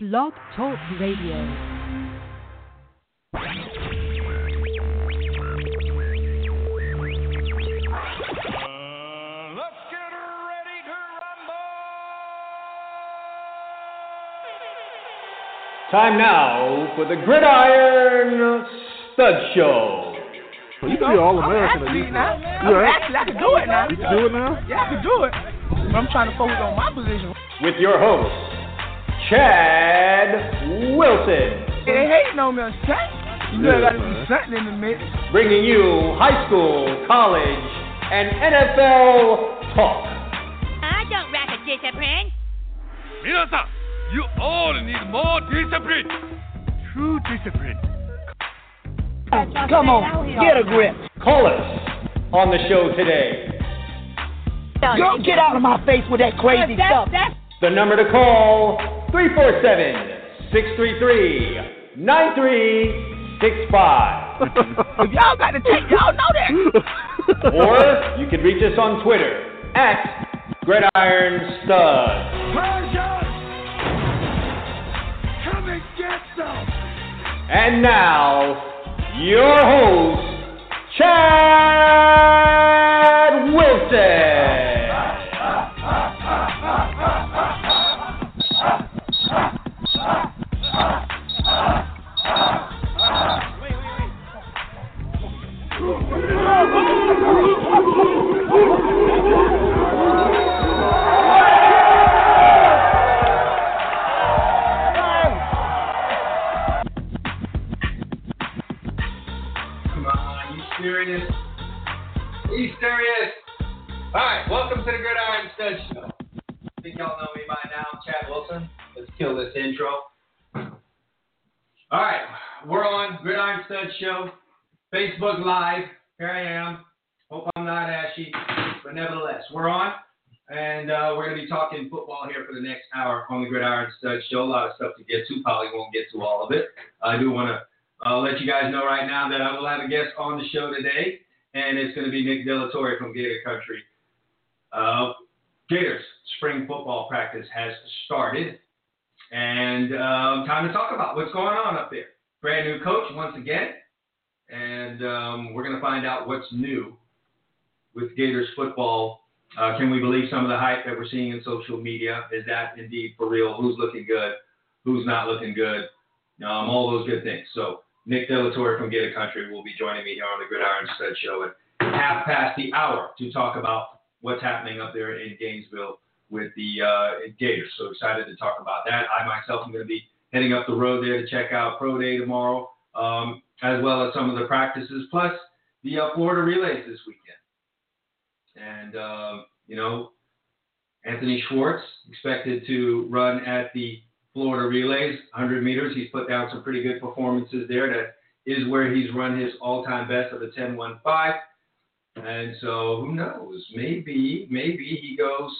Blog Talk Radio. Uh, let's get ready to rumble! Time now for the Gridiron Stud Show. Well, you can be all American at Actually, least. now, You right? actually, I can do it now. You can do it now? Yeah, I can do it. But I'm trying to focus on my position. With your host, Chad Wilson. They hating on me on chat. You know, I Yeah, got to man. do something in the mix. Bringing you high school, college, and NFL talk. I don't lack a discipline. 皆さん you all need more discipline. True discipline. Come on, get a grip. Call us on the show today. Girl, get out of my face with that crazy stuff. The number to call 347 633 9365. If y'all got to take, y'all know that. Or you can reach us on Twitter at Gridiron Stud. Come and get some. And now, your host, Chad Wilson. Serious? Are you serious? Alright, welcome to the Gridiron Stud Show. Think y'all know me by now. I'm Chad Wilson. Let's kill this intro. Alright, we're on Gridiron Stud Show. Facebook Live. Here I am. Hope I'm not ashy, but nevertheless, we're on. And uh, we're going to be talking football here for the next hour on the Gridiron Stud Show. A lot of stuff to get to. Probably won't get to all of it. I do want to I'll let you guys know right now that I will have a guest on the show today, and it's going to be Nick De La Torre from Gator Country. Uh, Gators spring football practice has started, and um, time to talk about what's going on up there. Brand new coach once again, and um, we're going to find out what's new with Gators football. Uh, can we believe some of the hype that we're seeing in social media? Is that indeed for real? Who's looking good? Who's not looking good? Um, all those good things. So Nick De La Torre from Gator Country will be joining me here on the Gridiron Stud Show at half past the hour to talk about what's happening up there in Gainesville with the uh, Gators. So excited to talk about that. I myself am going to be heading up the road there to check out Pro Day tomorrow, um, as well as some of the practices, plus the uh, Florida relays this weekend. And um, you know, Anthony Schwartz expected to run at the Florida relays, 100 meters. He's put down some pretty good performances there. That is where he's run his all-time best of a 10.15. And so who knows? Maybe, maybe he goes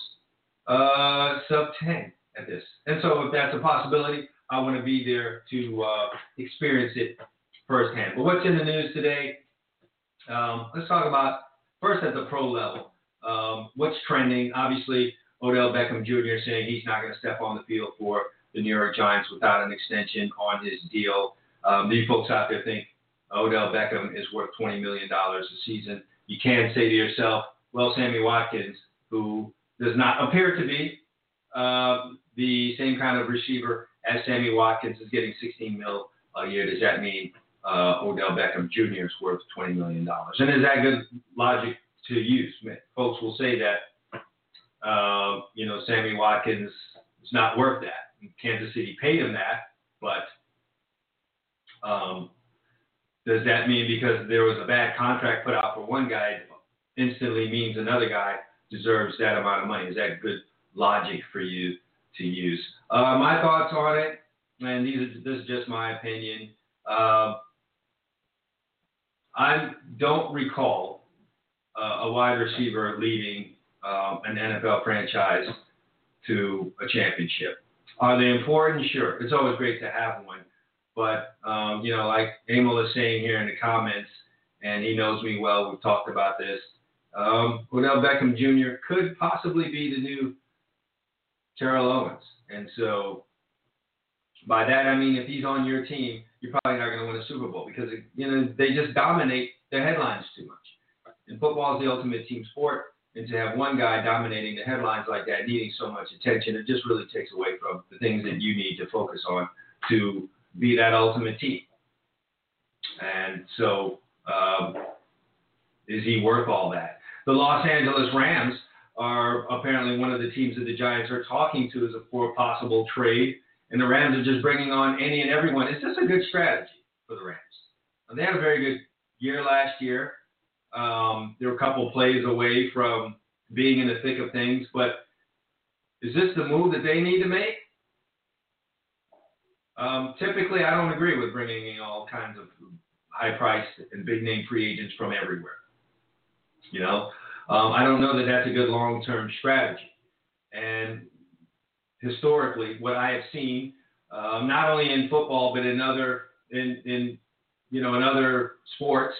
uh, sub 10 at this. And so if that's a possibility, I want to be there to uh, experience it firsthand. But what's in the news today? Um, let's talk about first at the pro level. Um, what's trending? Obviously, Odell Beckham Jr. saying he's not going to step on the field for the New York Giants without an extension on his deal. Um, these folks out there think Odell Beckham is worth $20 million a season. You can say to yourself, well, Sammy Watkins, who does not appear to be uh, the same kind of receiver as Sammy Watkins, is getting 16 mil a year. Does that mean uh, Odell Beckham Jr. is worth $20 million? And is that good logic to use? Folks will say that, uh, you know, Sammy Watkins is not worth that. Kansas City paid him that, but um, does that mean because there was a bad contract put out for one guy, instantly means another guy deserves that amount of money? Is that good logic for you to use? Uh, my thoughts on it, and these are, this is just my opinion. Uh, I don't recall uh, a wide receiver leaving um, an NFL franchise to a championship. Are they important? Sure. It's always great to have one. But, um, you know, like Emil is saying here in the comments, and he knows me well, we've talked about this. Um, Odell Beckham Jr. could possibly be the new Terrell Owens. And so, By that I mean if he's on your team, you're probably not going to win a Super Bowl because you know they just dominate the headlines too much. And football is the ultimate team sport, and to have one guy dominating the headlines like that, needing so much attention, it just really takes away from the things that you need to focus on to be that ultimate team. And so, um, is he worth all that? The Los Angeles Rams are apparently one of the teams that the Giants are talking to as a for possible trade, and the Rams are just bringing on any and everyone. Is this a good strategy for the Rams? They had a very good year last year. Um, they were a couple plays away from being in the thick of things, but is this the move that they need to make? Um, typically, I don't agree with bringing in all kinds of high-priced and big-name free agents from everywhere. You know, um, I don't know that that's a good long-term strategy. And historically, what I have seen, um, not only in football but in other in in you know in other sports,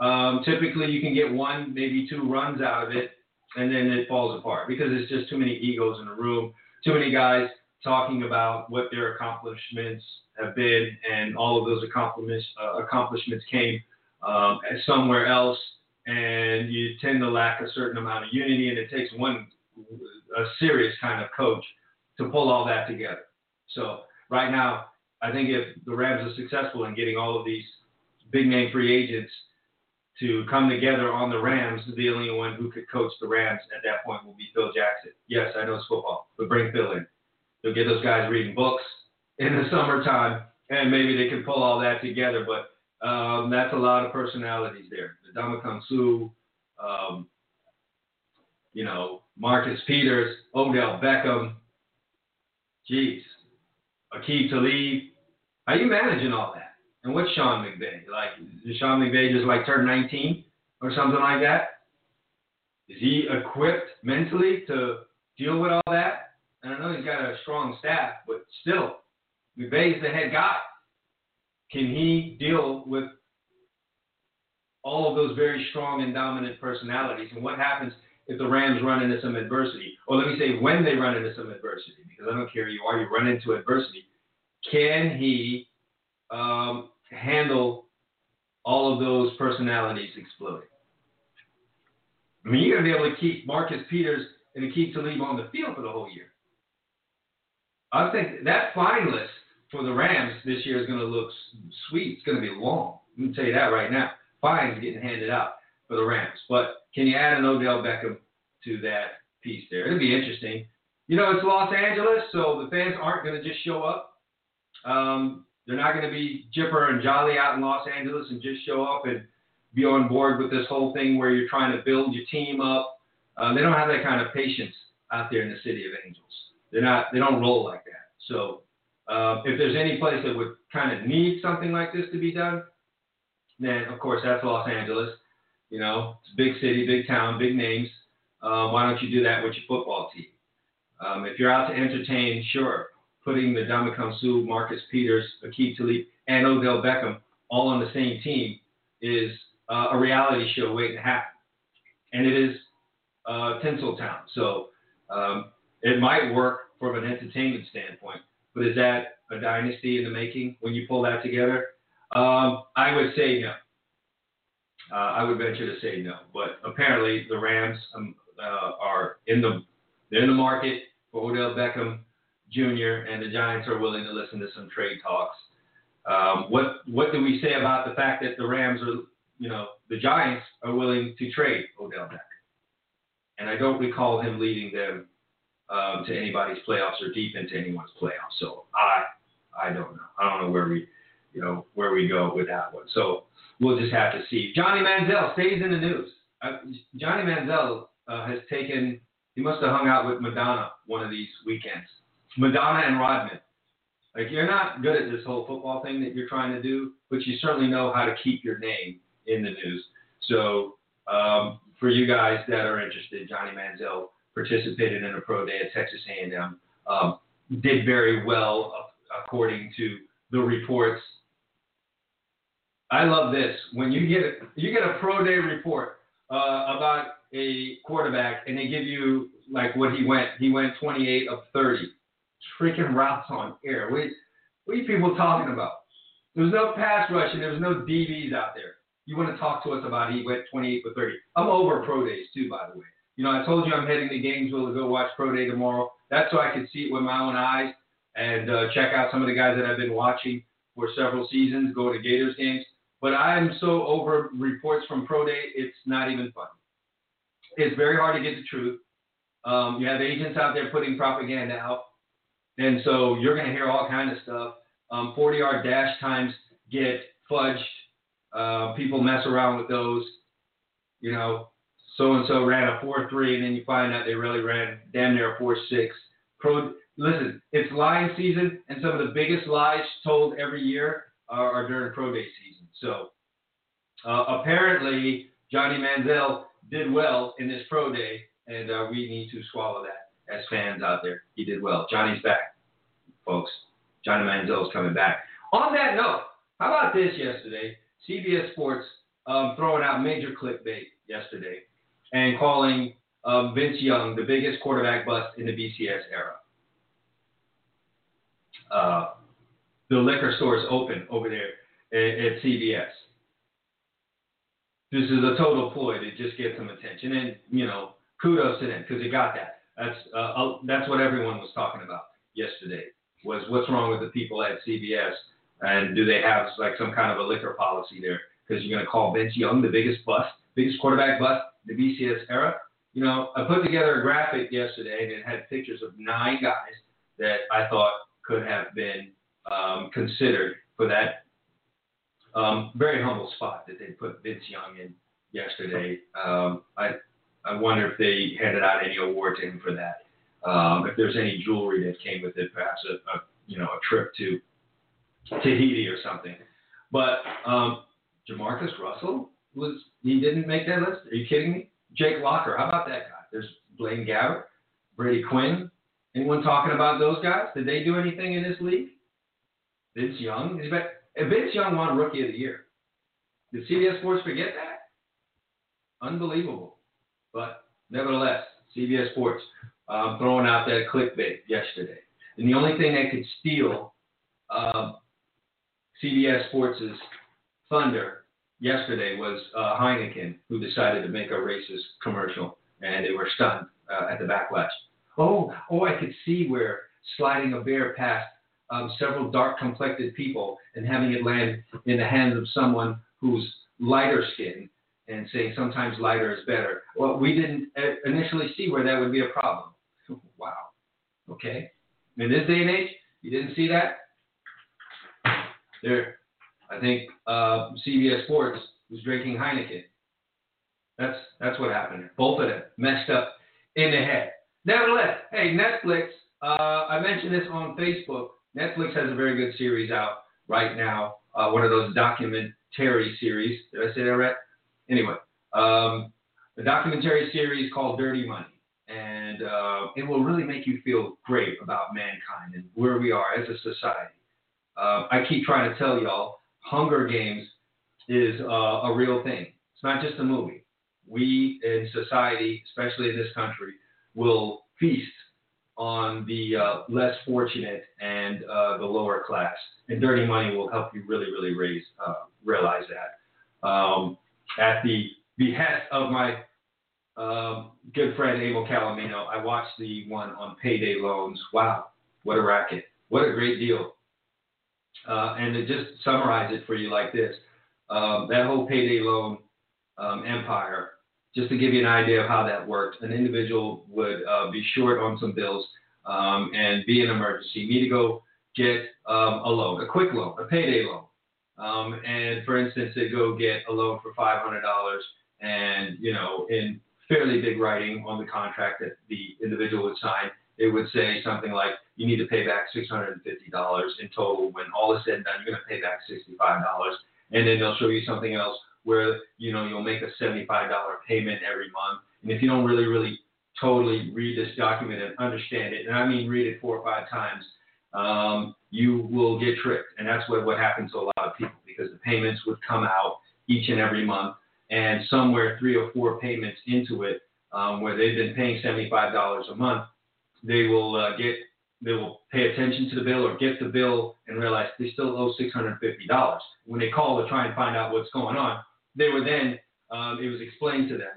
um, typically you can get one maybe two runs out of it, and then it falls apart because it's just too many egos in the room, too many guys talking about what their accomplishments have been, and all of those accomplishments uh, accomplishments came um, somewhere else, and you tend to lack a certain amount of unity, and it takes one a serious kind of coach to pull all that together. So right now, I think if the Rams are successful in getting all of these big name free agents to come together on the Rams, the only one who could coach the Rams at that point will be Phil Jackson. Yes, I know it's football, but bring Phil in. You'll get those guys reading books in the summertime, and maybe they can pull all that together. But um, that's a lot of personalities there. The Ndamukong Suh, um, you know, Marcus Peters, Odell Beckham, geez, Aqib Talib. How you managing all that? And what's Sean McVay? Like, is Sean McVay just like turned 19 or something like that? Is he equipped mentally to deal with all that? And I know he's got a strong staff, but still, McVay's the head guy. Can he deal with all of those very strong and dominant personalities? And what happens if the Rams run into some adversity? Or let me say, when they run into some adversity, because I don't care who you are, you run into adversity. Can he um, handle all of those personalities exploding? I mean, you're going to be able to keep Marcus Peters and Aqib Talib on the field for the whole year. I think that fine list for the Rams this year is going to look sweet. It's going to be long. Let me tell you that right now. Fines getting handed out for the Rams. But can you add an Odell Beckham to that piece there? It'll be interesting. You know, it's Los Angeles, so the fans aren't going to just show up. Um, they're not going to be jipper and jolly out in Los Angeles and just show up and be on board with this whole thing where you're trying to build your team up. Uh, they don't have that kind of patience out there in the city of angels. They're not. They don't roll like that. So uh, if there's any place that would kind of need something like this to be done, then of course that's Los Angeles. You know, it's a big city, big town, big names. Uh, why don't you do that with your football team? Um, if you're out to entertain, sure, putting the Ndamukong Suh, Marcus Peters, Aqib Talib, and Odell Beckham all on the same team is uh, a reality show waiting to happen. And it is uh, Tinseltown. So um, it might work from an entertainment standpoint, but is that a dynasty in the making when you pull that together? Um, I would say no. Uh, I would venture to say no, but apparently the Rams um, uh, are in the they're in the market for Odell Beckham Jr. and the Giants are willing to listen to some trade talks. Um, what what do we say about the fact that the Rams are you know the Giants are willing to trade Odell Beckham? And I don't recall him leading them um, to anybody's playoffs or deep into anyone's playoffs. So I I don't know. I don't know where we you know where we go with that one. So we'll just have to see. Johnny Manziel stays in the news. Uh, Johnny Manziel uh, has taken. He must have hung out with Madonna one of these weekends. Madonna and Rodman. Like you're not good at this whole football thing that you're trying to do, but you certainly know how to keep your name in the news. So um, for you guys that are interested, Johnny Manziel participated in a pro day at Texas A&M. Um, did very well according to the reports. I love this when you get a, you get a pro day report uh, about a quarterback and they give you like what he went. He went 28 of 30. Freaking routes on air. Wait, What are you people talking about? There was no pass rush and there was no DBs out there. You want to talk to us about he went 28 for 30. I'm over pro days too, by the way. You know, I told you I'm heading to Gainesville to go watch pro day tomorrow. That's so I can see it with my own eyes and uh, check out some of the guys that I've been watching for several seasons, go to Gators games. But I'm so over reports from pro day, it's not even fun. It's very hard to get the truth. Um, you have agents out there putting propaganda out, and so you're going to hear all kind of stuff. Um, 40 yard dash times get fudged. Uh, people mess around with those. You know, so and so ran a 4 3, and then you find out they really ran damn near a 4 6. Pro, listen, it's lying season, and some of the biggest lies told every year are, are during pro day season. So uh, apparently, Johnny Manziel did well in this pro day, and uh, we need to swallow that as fans out there. He did well. Johnny's back, folks. Johnny Manziel is coming back. On that note, how about this yesterday? CBS Sports um, throwing out major clickbait yesterday and calling um, Vince Young the biggest quarterback bust in the BCS era. Uh, the liquor store is open over there at, at CBS. This is a total ploy to just get some attention, and you know, kudos to them because they got that. That's uh, that's what everyone was talking about yesterday. Was what's wrong with the people at CBS, and do they have like some kind of a liquor policy there? Because you're going to call Vince Young the biggest bust, biggest quarterback bust the BCS era. You know, I put together a graphic yesterday and it had pictures of nine guys that I thought could have been um, considered for that um, very humble spot that they put Vince Young in yesterday. Um, I I wonder if they handed out any award to him for that. Um, if there's any jewelry that came with it, perhaps a, a you know a trip to Tahiti or something. But um, Jamarcus Russell was he didn't make that list. Are you kidding me? Jake Locker, how about that guy? There's Blaine Gabbert, Brady Quinn. Anyone talking about those guys? Did they do anything in this league? Vince Young, back. Vince Young won Rookie of the Year. Did CBS Sports forget that? Unbelievable. But nevertheless, CBS Sports um, throwing out that clickbait yesterday. And the only thing that could steal um, CBS Sports' thunder yesterday was uh, Heineken, who decided to make a racist commercial, and they were stunned uh, at the backlash. Oh, oh, I could see where sliding a bear past um, several dark complected people and having it land in the hands of someone who's lighter skinned and saying sometimes lighter is better. Well, we didn't uh, initially see where that would be a problem. wow. Okay. In this day and age, you didn't see that? There, I think uh, CBS Sports was drinking Heineken. That's that's what happened. Both of them messed up in the head. Nevertheless, hey, Netflix. Uh, I mentioned this on Facebook. Netflix has a very good series out right now. Uh, one of those documentary series. Did I say that right? Anyway, um, a documentary series called Dirty Money, and uh, it will really make you feel great about mankind and where we are as a society. Uh, I keep trying to tell y'all, Hunger Games is uh, a real thing. It's not just a movie. We in society, especially in this country, will feast on the uh, less fortunate and uh, the lower class. And Dirty Money will help you really, really raise, uh, realize that. Um, at the behest of my um, good friend Abel Calomino, I watched the one on payday loans. Wow, what a racket! What a great deal! Uh, and to just summarize it for you like this, um, that whole payday loan um, empire just to give you an idea of how that worked, an individual would uh, be short on some bills um, and be an emergency, need to go get um, a loan, a quick loan, a payday loan. Um, and for instance, they go get a loan for $500 and, you know, in fairly big writing on the contract that the individual would sign, it would say something like, you need to pay back $650 in total. When all is said and done, you're going to pay back $65. And then they'll show you something else where you know you'll make a $75 payment every month. And if you don't really, really totally read this document and understand it, and I mean read it four or five times, um, you will get tricked. And that's what, what happens to a lot of people because the payments would come out each and every month, and somewhere three or four payments into it, um, where they've been paying $75 a month, they will uh, get they will pay attention to the bill or get the bill and realize they still owe $650. When they call to try and find out what's going on, they were then um, it was explained to them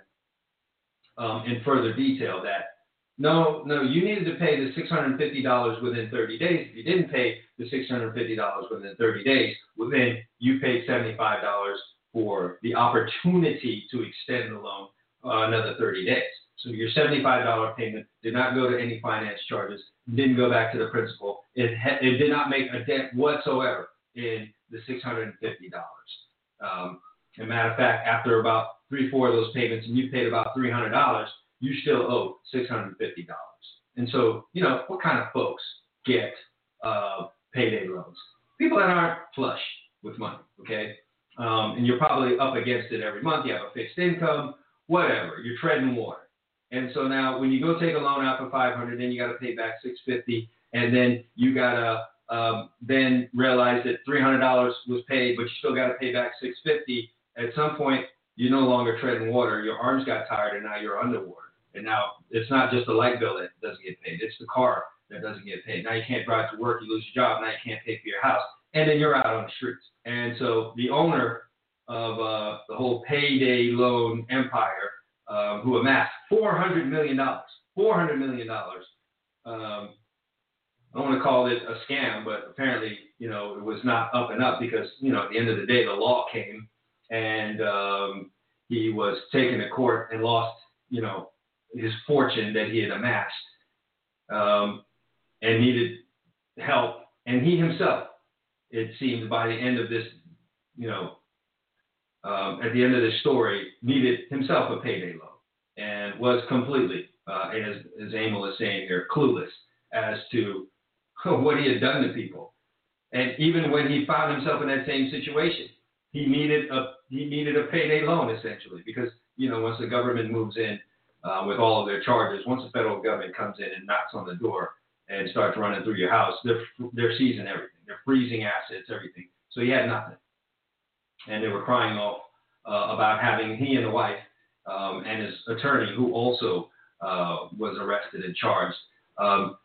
um, in further detail that no, no, you needed to pay the $650 within 30 days. If you didn't pay the $650 within 30 days, well, then you paid $75 for the opportunity to extend the loan uh, another 30 days. So your $75 payment did not go to any finance charges, didn't go back to the principal. It, ha- it did not make a dent whatsoever in the $650. Um, as a matter of fact, after about three, four of those payments, and you paid about $300, you still owe $650. And so, you know, what kind of folks get uh, payday loans? People that aren't flush with money, okay? Um, and you're probably up against it every month. You have a fixed income, whatever. You're treading water. And so now, when you go take a loan out for 500, then you got to pay back 650, and then you got to um, then realize that $300 was paid, but you still got to pay back 650. At some point, you're no longer treading water. Your arms got tired, and now you're underwater. And now it's not just the light bill that doesn't get paid; it's the car that doesn't get paid. Now you can't drive to work, you lose your job. Now you can't pay for your house, and then you're out on the streets. And so the owner of uh, the whole payday loan empire, um, who amassed 400 million dollars, 400 million dollars. Um, I don't want to call it a scam, but apparently, you know, it was not up and up because, you know, at the end of the day, the law came and um, he was taken to court and lost, you know, his fortune that he had amassed um, and needed help. And he himself, it seemed, by the end of this, you know, um, at the end of this story, needed himself a payday loan and was completely, uh, as, as Emil is saying here, clueless as to what he had done to people. And even when he found himself in that same situation, he needed a he needed a payday loan essentially because you know once the government moves in uh, with all of their charges, once the federal government comes in and knocks on the door and starts running through your house, they're they're seizing everything, they're freezing assets, everything. So he had nothing, and they were crying off uh, about having he and the wife um, and his attorney, who also uh, was arrested and charged. Um,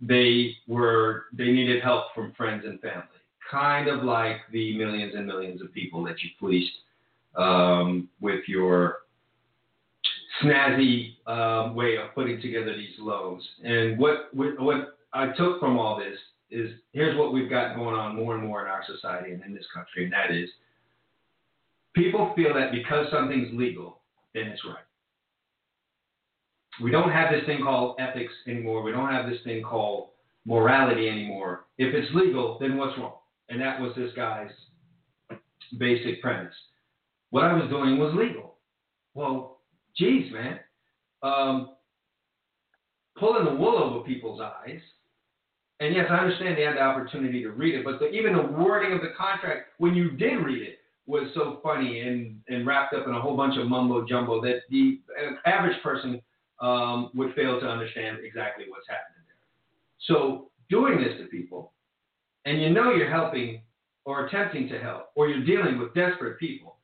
they were they needed help from friends and family, kind of like the millions and millions of people that you fleeced um, with your snazzy um, way of putting together these loans. And what what I took from all this is here's what we've got going on more and more in our society and in this country, and that is people feel that because something's legal, then it's right. We don't have this thing called ethics anymore. We don't have this thing called morality anymore. If it's legal, then what's wrong? And that was this guy's basic premise. What I was doing was legal. Well, geez, man. Um, pulling the wool over people's eyes. And yes, I understand they had the opportunity to read it, but the, even the wording of the contract, when you did read it, was so funny and, and wrapped up in a whole bunch of mumbo jumbo that the average person um, would fail to understand exactly what's happening there. So, doing this to people, and you know you're helping or attempting to help, or you're dealing with desperate people,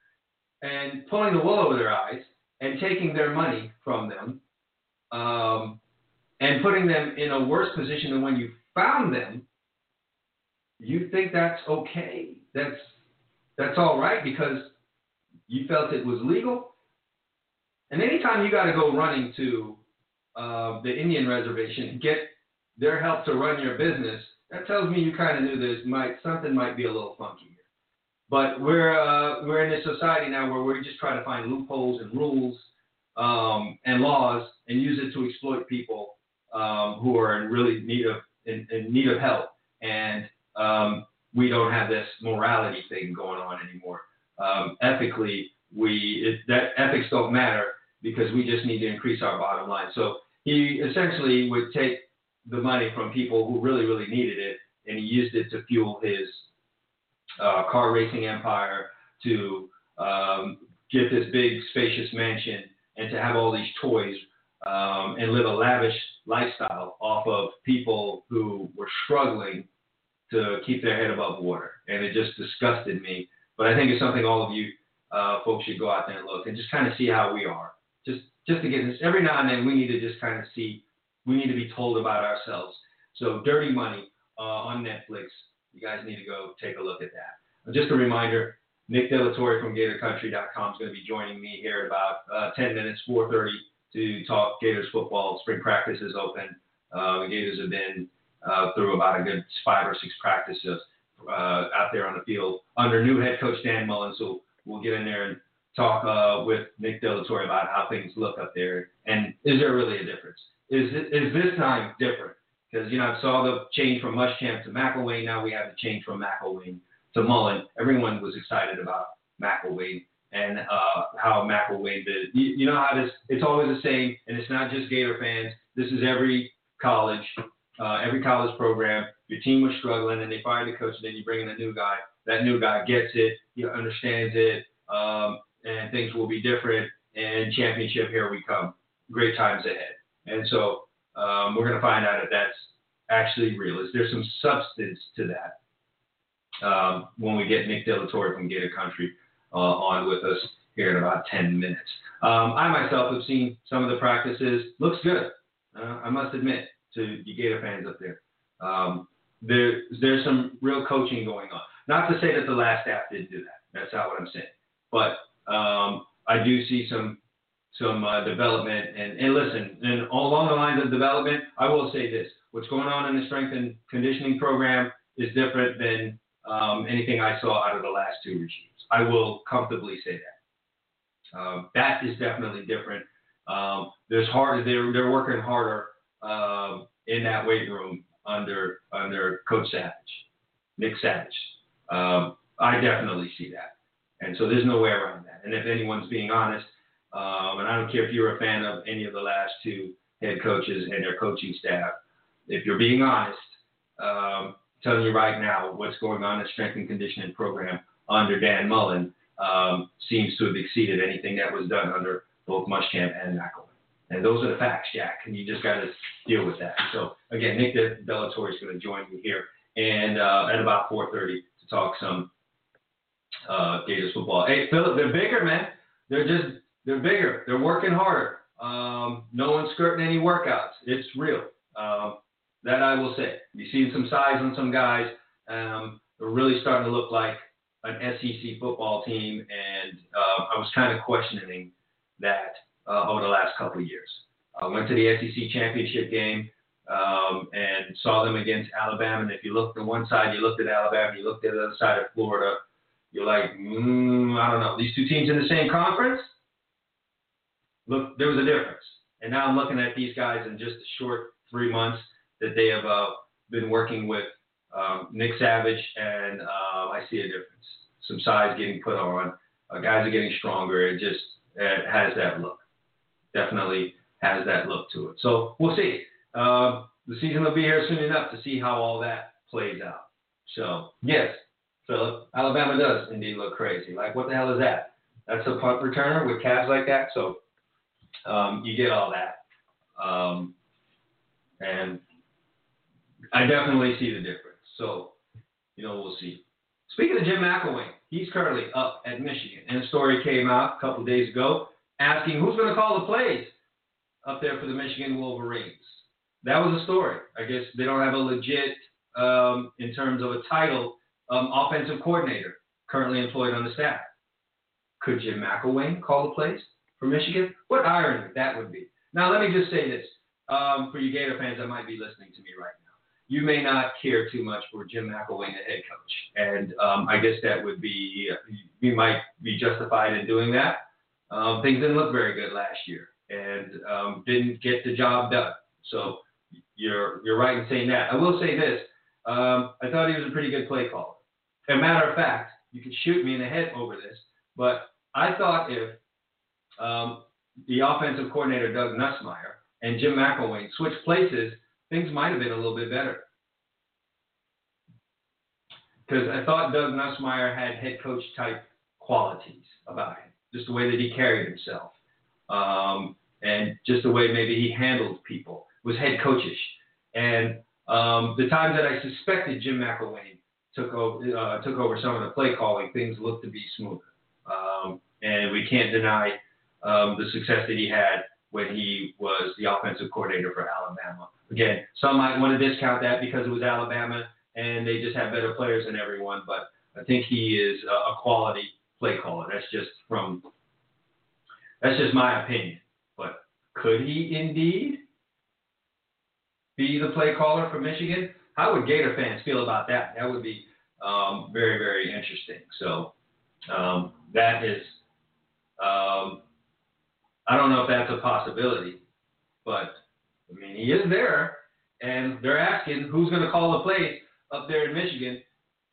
and pulling the wool over their eyes and taking their money from them um, and putting them in a worse position than when you found them, you think that's okay. That's that's all right because you felt it was legal. And anytime you got to go running to uh, the Indian reservation get their help to run your business, that tells me you kind of knew this might something might be a little funky here. But we're uh, we're in a society now where we're just trying to find loopholes and rules um, and laws and use it to exploit people um, who are in really need of in, in need of help. And um, we don't have this morality thing going on anymore. Um, ethically, we it, that ethics don't matter because we just need to increase our bottom line. So he essentially would take the money from people who really, really needed it, and he used it to fuel his uh, car racing empire, to um, get this big, spacious mansion, and to have all these toys um, and live a lavish lifestyle off of people who were struggling to keep their head above water. And it just disgusted me. But I think it's something all of you uh, folks should go out there and look and just kind of see how we are. Just just to get this every now and then we need to just kind of see we need to be told about ourselves So Dirty Money uh, on Netflix. You guys need to go take a look at that. Just a reminder, Nick De La Torre from GatorCountry.com is going to be joining me here in about uh, 10 minutes, 4:30, to talk Gators football. Spring practice is open. Uh, the Gators have been uh, through about a good five or six practices uh, out there on the field under new head coach Dan Mullen. So we'll get in there and talk uh, with Nick De La Torre about how things look up there and is there really a difference? Is it, is this time different? Because you know I saw the change from Muschamp to McElwain. Now we have the change from McElwain to Mullen. Everyone was excited about McElwain and uh, how McElwain did. You, you know how this? It's always the same, and it's not just Gator fans. This is every college, uh, every college program. Your team was struggling, and they fired the coach, and then you bring in a new guy. That new guy gets it, he understands it, um, and things will be different. And championship, here we come. Great times ahead. And so um, we're going to find out if that's actually real. Is there some substance to that um, when we get Nick De La Torre from Gator Country uh, on with us here in about 10 minutes? Um, I myself have seen some of the practices. Looks good. Uh, I must admit to you Gator fans up there. Um, there, there's some real coaching going on. Not to say that the last staff didn't do that. That's not what I'm saying. But um, I do see some some uh, development. And, and listen, and along the lines of development, I will say this: what's going on in the strength and conditioning program is different than um, anything I saw out of the last two regimes. I will comfortably say that. Um, that is definitely different. Um, there's hard. They're they're working harder um, in that weight room under under Coach Savage, Nick Savage. Um, I definitely see that, and so there's no way around that. And if anyone's being honest, um, and I don't care if you're a fan of any of the last two head coaches and their coaching staff, if you're being honest, um, telling you right now what's going on in strength and conditioning program under Dan Mullen um, seems to have exceeded anything that was done under both Muschamp and McElwain. And those are the facts, Jack, and you just got to deal with that. So again, Nick De La Torre is going to join me here and uh, at about 4:30 to talk some uh, Gators football. Hey, Philip, they're bigger, man. They're just they're bigger. They're working harder. Um, no one's skirting any workouts. It's real. Um, that I will say. You've seen some size on some guys. Um, they're really starting to look like an SEC football team, and uh, I was kind of questioning that uh, over the last couple of years. I went to the SEC championship game um, and saw them against Alabama. And if you looked at one side, you looked at Alabama, you looked at the other side of Florida, you're like, mm, I don't know. These two teams in the same conference? Look, there was a difference. And now I'm looking at these guys in just a short three months that they have uh, been working with um, Nick Savage, and uh, I see a difference. Some size getting put on. Uh, guys are getting stronger. It just it has that look. Definitely has that look to it. So we'll see. Uh, the season will be here soon enough to see how all that plays out. So yes, Philip, Alabama does indeed look crazy. Like what the hell is that? That's a punt returner with calves like that. So um, you get all that. Um, and I definitely see the difference. So, you know, we'll see. Speaking of Jim McElwain, he's currently up at Michigan. And a story came out a couple days ago asking who's going to call the plays up there for the Michigan Wolverines. That was a story. I guess they don't have a legit, um, in terms of a title, um, offensive coordinator currently employed on the staff. Could Jim McElwain call the plays for Michigan? What irony that would be. Now, let me just say this um, for you Gator fans that might be listening to me right now you may not care too much for Jim McElwain, the head coach. And um, I guess that would be, you might be justified in doing that. Um, things didn't look very good last year and um, didn't get the job done. So you're, you're right in saying that. I will say this um, I thought he was a pretty good play caller. As a matter of fact, you can shoot me in the head over this, but I thought if um, the offensive coordinator, Doug Nussmeier, and Jim McElwain switched places, things might have been a little bit better. Because I thought Doug Nussmeier had head coach type qualities about him, just the way that he carried himself, um, and just the way maybe he handled people was head coachish. And um, the time that I suspected Jim McElwain took over, uh, took over some of the play calling, things looked to be smoother. Um, and we can't deny um, the success that he had when he was the offensive coordinator for Alabama. Again, some might want to discount that because it was Alabama and they just have better players than everyone, but I think he is a, a quality play caller. That's just from that's just my opinion. But could he indeed be the play caller for Michigan? How would Gator fans feel about that? That would be um, very, very interesting. So um, that is, um, I don't know if that's a possibility, but I mean, he is there, and they're asking who's going to call the plays up there in Michigan.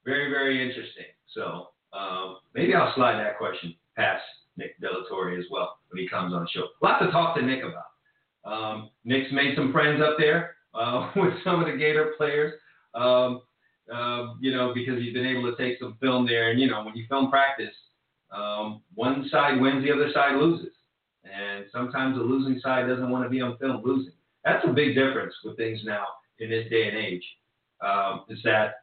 Very, very interesting. So um, maybe I'll slide that question past Nick De La Torre as well when he comes on the show. Lots to talk to Nick about. Um, Nick's made some friends up there uh, with some of the Gator players. Um, uh, you know, because he's been able to take some film there. And, you know, when you film practice, um, one side wins, the other side loses. And sometimes the losing side doesn't want to be on film losing. That's a big difference with things now in this day and age. Um, is that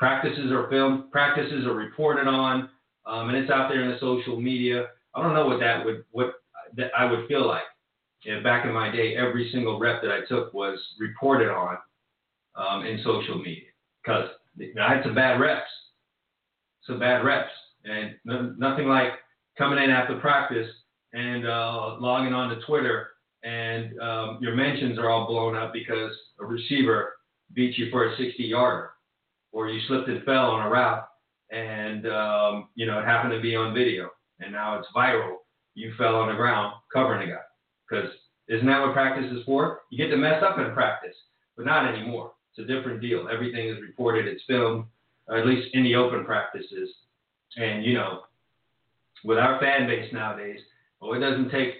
practices are filmed, practices are reported on, um, and it's out there in the social media. I don't know what that would what that I would feel like. Yeah, back in my day, every single rep that I took was reported on um, in social media because I had some bad reps, some bad reps, and no, nothing like coming in after practice and uh, logging on to Twitter and um, your mentions are all blown up because a receiver beat you for a 60 yarder or you slipped and fell on a route and um, you know it happened to be on video and now it's viral. You fell on the ground covering a guy because isn't that what practice is for? You get to mess up in practice, but not anymore. It's a different deal. Everything is reported. It's filmed, or at least in the open practices. And you know, with our fan base nowadays, well, it doesn't take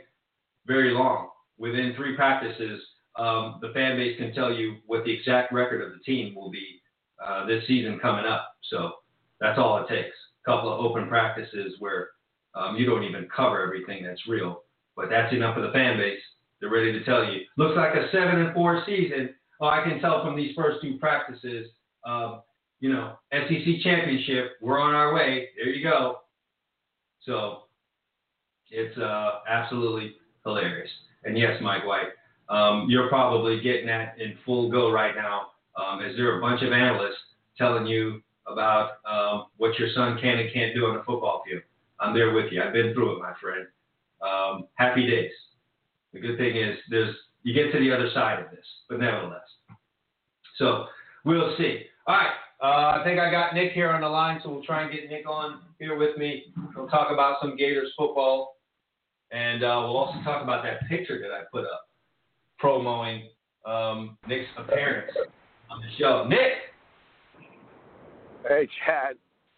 very long. Within three practices, um, the fan base can tell you what the exact record of the team will be uh, this season coming up. So that's all it takes. A couple of open practices where um, you don't even cover everything that's real, but that's enough for the fan base. They're ready to tell you. Looks like a seven and four season. Oh, I can tell from these first two practices. Um, you know, SEC championship. We're on our way. There you go. So it's uh, absolutely hilarious. And yes, Mike White, um, you're probably getting that in full go right now. Um, is there a bunch of analysts telling you about um, what your son can and can't do on the football field? I'm there with you. I've been through it, my friend. Um, happy days. The good thing is there's you get to the other side of this, but nevertheless. So we'll see. All right. Uh, I think I got Nick here on the line, so we'll try and get Nick on here with me. We'll talk about some Gators football, and uh, we'll also talk about that picture that I put up promoting um, Nick's appearance on the show. Nick. Hey, Chad.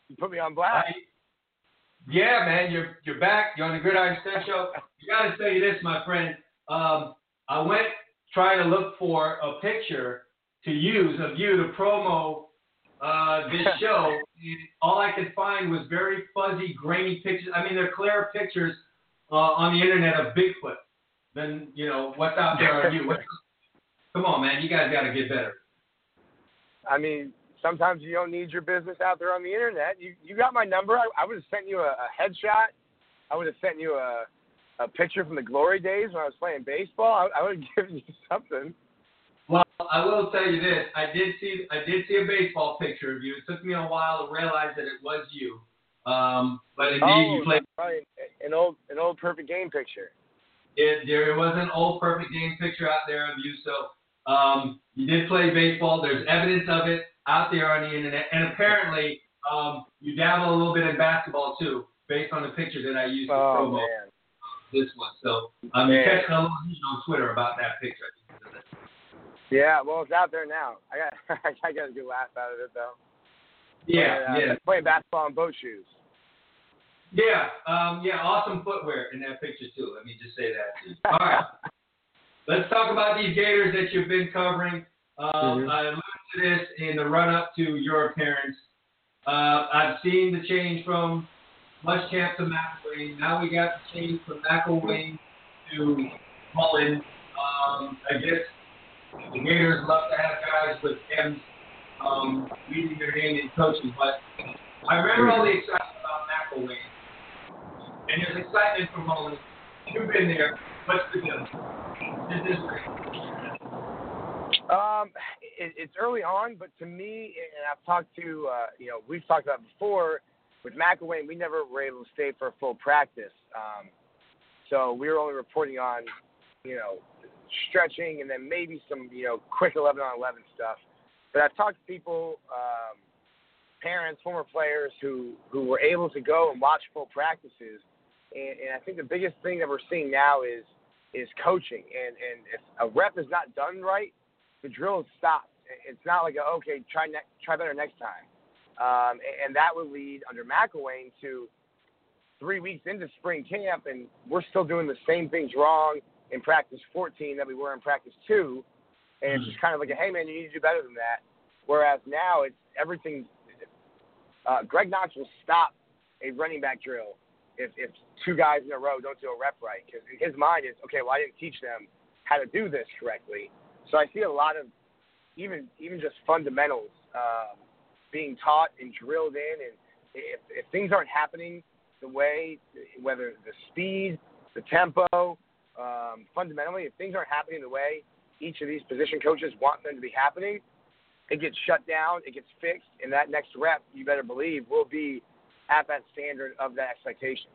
You put me on blast. I, yeah, man, you're you're back. You're on the Gridiron Stud Show. You got to tell you this, my friend. Um, I went trying to look for a picture to use of you to promo uh, this show. all I could find was very fuzzy, grainy pictures. I mean, they're clear pictures uh, on the internet of Bigfoot. Then you know what's out there on you. What's, come on, man, you guys got to get better. I mean, sometimes you don't need your business out there on the internet. You you got my number. I, I would have sent you a, a headshot. I would have sent you a a picture from the glory days when I was playing baseball. I, I would have given you something. Well, I will tell you this. I did see I did see a baseball picture of you. It took me a while to realize that it was you. Um, but indeed, oh, you played. Probably an old an old perfect game picture. It, there was an old perfect game picture out there of you. So um, you did play baseball. There's evidence of it out there on the internet, and apparently um, you dabble a little bit in basketball too, based on the picture that I used to oh, promote man. this one. So um, you're catching a little heat on Twitter about that picture. Yeah, well, it's out there now. I got I got a good laugh out of it though. Yeah, playing, uh, yeah, Playing basketball in boat shoes. yeah, um, yeah. Awesome footwear in that picture too. Let me just say that. All right, let's talk about these Gators that you've been covering. Um, Mhm. I alluded to this in the run up to your appearance. Uh, I've seen the change from Muschamp to McElwain. Now we got the change from McElwain to Mullen. Um, I guess the Gators love to have guys with M's um, leading their hand in coaching, but I remember all the excitement about McElwain. And there's excitement from Mullen. You've been there. Um, it, it's early on, but to me, and I've talked to, uh, you know, we've talked about before with McElwain, we never were able to stay for a full practice. Um, so we were only reporting on, you know, stretching and then maybe some, you know, quick 11 on 11 stuff. But I've talked to people, um, parents, former players who who were able to go and watch full practices, and, and I think the biggest thing that we're seeing now is is coaching. And and if a rep is not done right, the drill stopped. It's not like a, okay, try ne- try better next time. Um, and, and that would lead under McElwain to three weeks into spring camp, and we're still doing the same things wrong in practice 14 that we were in practice two. And it's just kind of like, a, hey man, you need to do better than that. Whereas now it's everything's. Uh, Greg Knox will stop a running back drill if, if two guys in a row don't do a rep right, because in his mind is okay. Well, I didn't teach them how to do this correctly. So I see a lot of even even just fundamentals um, being taught and drilled in, and if, if things aren't happening the way, whether the speed, the tempo, um, fundamentally, if things aren't happening the way each of these position coaches want them to be happening, it gets shut down, it gets fixed, and that next rep, you better believe, will be at that standard of that expectation.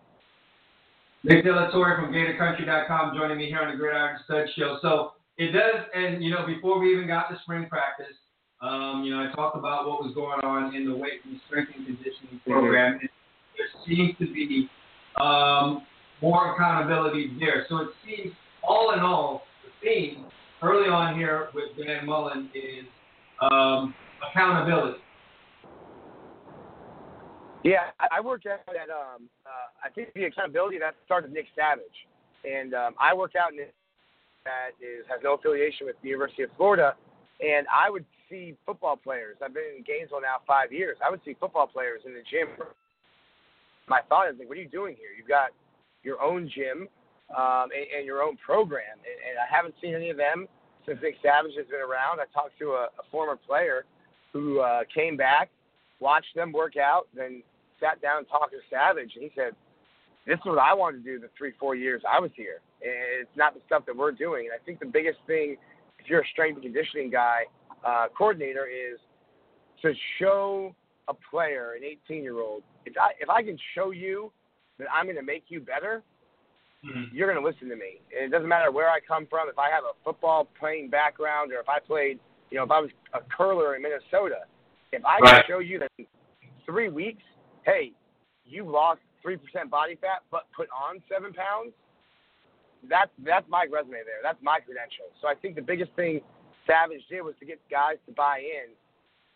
Nick De La Torre from GatorCountry.com joining me here on the Gridiron Stud Show. So it does, and you know, before we even got to spring practice, um, you know, I talked about what was going on in the weight and strength and conditioning program. Mm-hmm. There seems to be um, more accountability there. So it seems, all in all, the theme early on here with Dan Mullen is um, accountability. Yeah, I worked out at um, uh, I think the accountability that started Nick Savage, and um, I worked out in it that is has no affiliation with the University of Florida, and I would see football players. I've been in Gainesville now five years. I would see football players in the gym. My thought is like, what are you doing here? You've got your own gym um, and, and your own program, and, and I haven't seen any of them since Nick Savage has been around. I talked to a, a former player who uh, came back, watched them work out, then sat down and talked to Savage, and he said, "This is what I wanted to do the three, four years I was here. It's not the stuff that we're doing." And I think the biggest thing, if you're a strength and conditioning guy, uh, coordinator, is to show a player, an 18-year-old, if I if I can show you that I'm going to make you better, mm-hmm. you're going to listen to me. And it doesn't matter where I come from. If I have a football playing background, or if I played, you know, if I was a curler in Minnesota, if I can show you that in three weeks hey, you lost three percent body fat but put on seven pounds, that's that's my resume there. That's my credentials. So I think the biggest thing Savage did was to get guys to buy in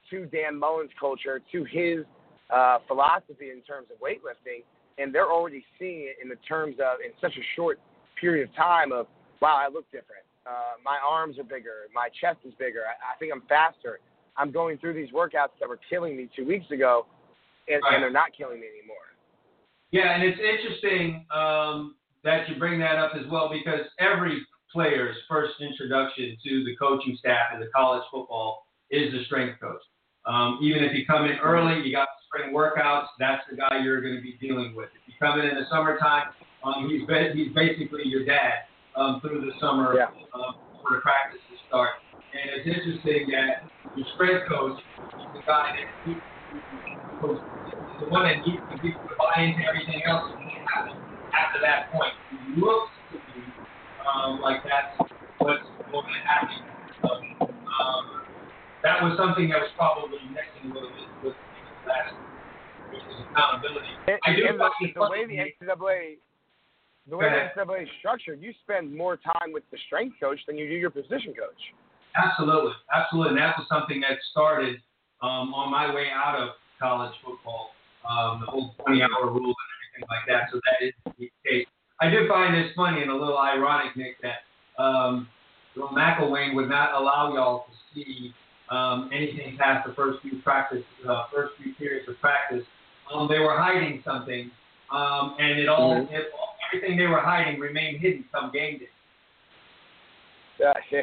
to Dan Mullen's culture, to his uh, philosophy in terms of weightlifting, and they're already seeing it in the terms of in such a short period of time of wow, I look different. Uh, my arms are bigger. My chest is bigger. I, I think I'm faster. I'm going through these workouts that were killing me two weeks ago, and, right. and they're not killing me anymore. Yeah, and it's interesting um, that you bring that up as well because every player's first introduction to the coaching staff in the college football is the strength coach. Um, even if you come in early, you got spring workouts, that's the guy you're going to be dealing with. If you come in in the summertime, um, he's, he's basically your dad um, through the summer yeah. um, for the practices start. And it's interesting that your strength coach is the guy that he, the one that needs to be to buy into everything else that happen after that point. It looks to me um, like that's what's going to happen. So, um, that was something that was probably missing a little bit with last which was accountability. And, I do and the, the way the NCAA the way the NCAA is structured, you spend more time with the strength coach than you do your position coach. Absolutely, absolutely. And that was something that started um, on my way out of college football, um, the whole 20 hour rule and everything like that. So that is the case. I do find this funny and a little ironic, Nick, that um, McElwain would not allow y'all to see um, anything past the first few practice, uh, first few periods of practice. Um, they were hiding something, um, and it all, mm-hmm. it, everything they were hiding remained hidden some game day. Uh, yeah,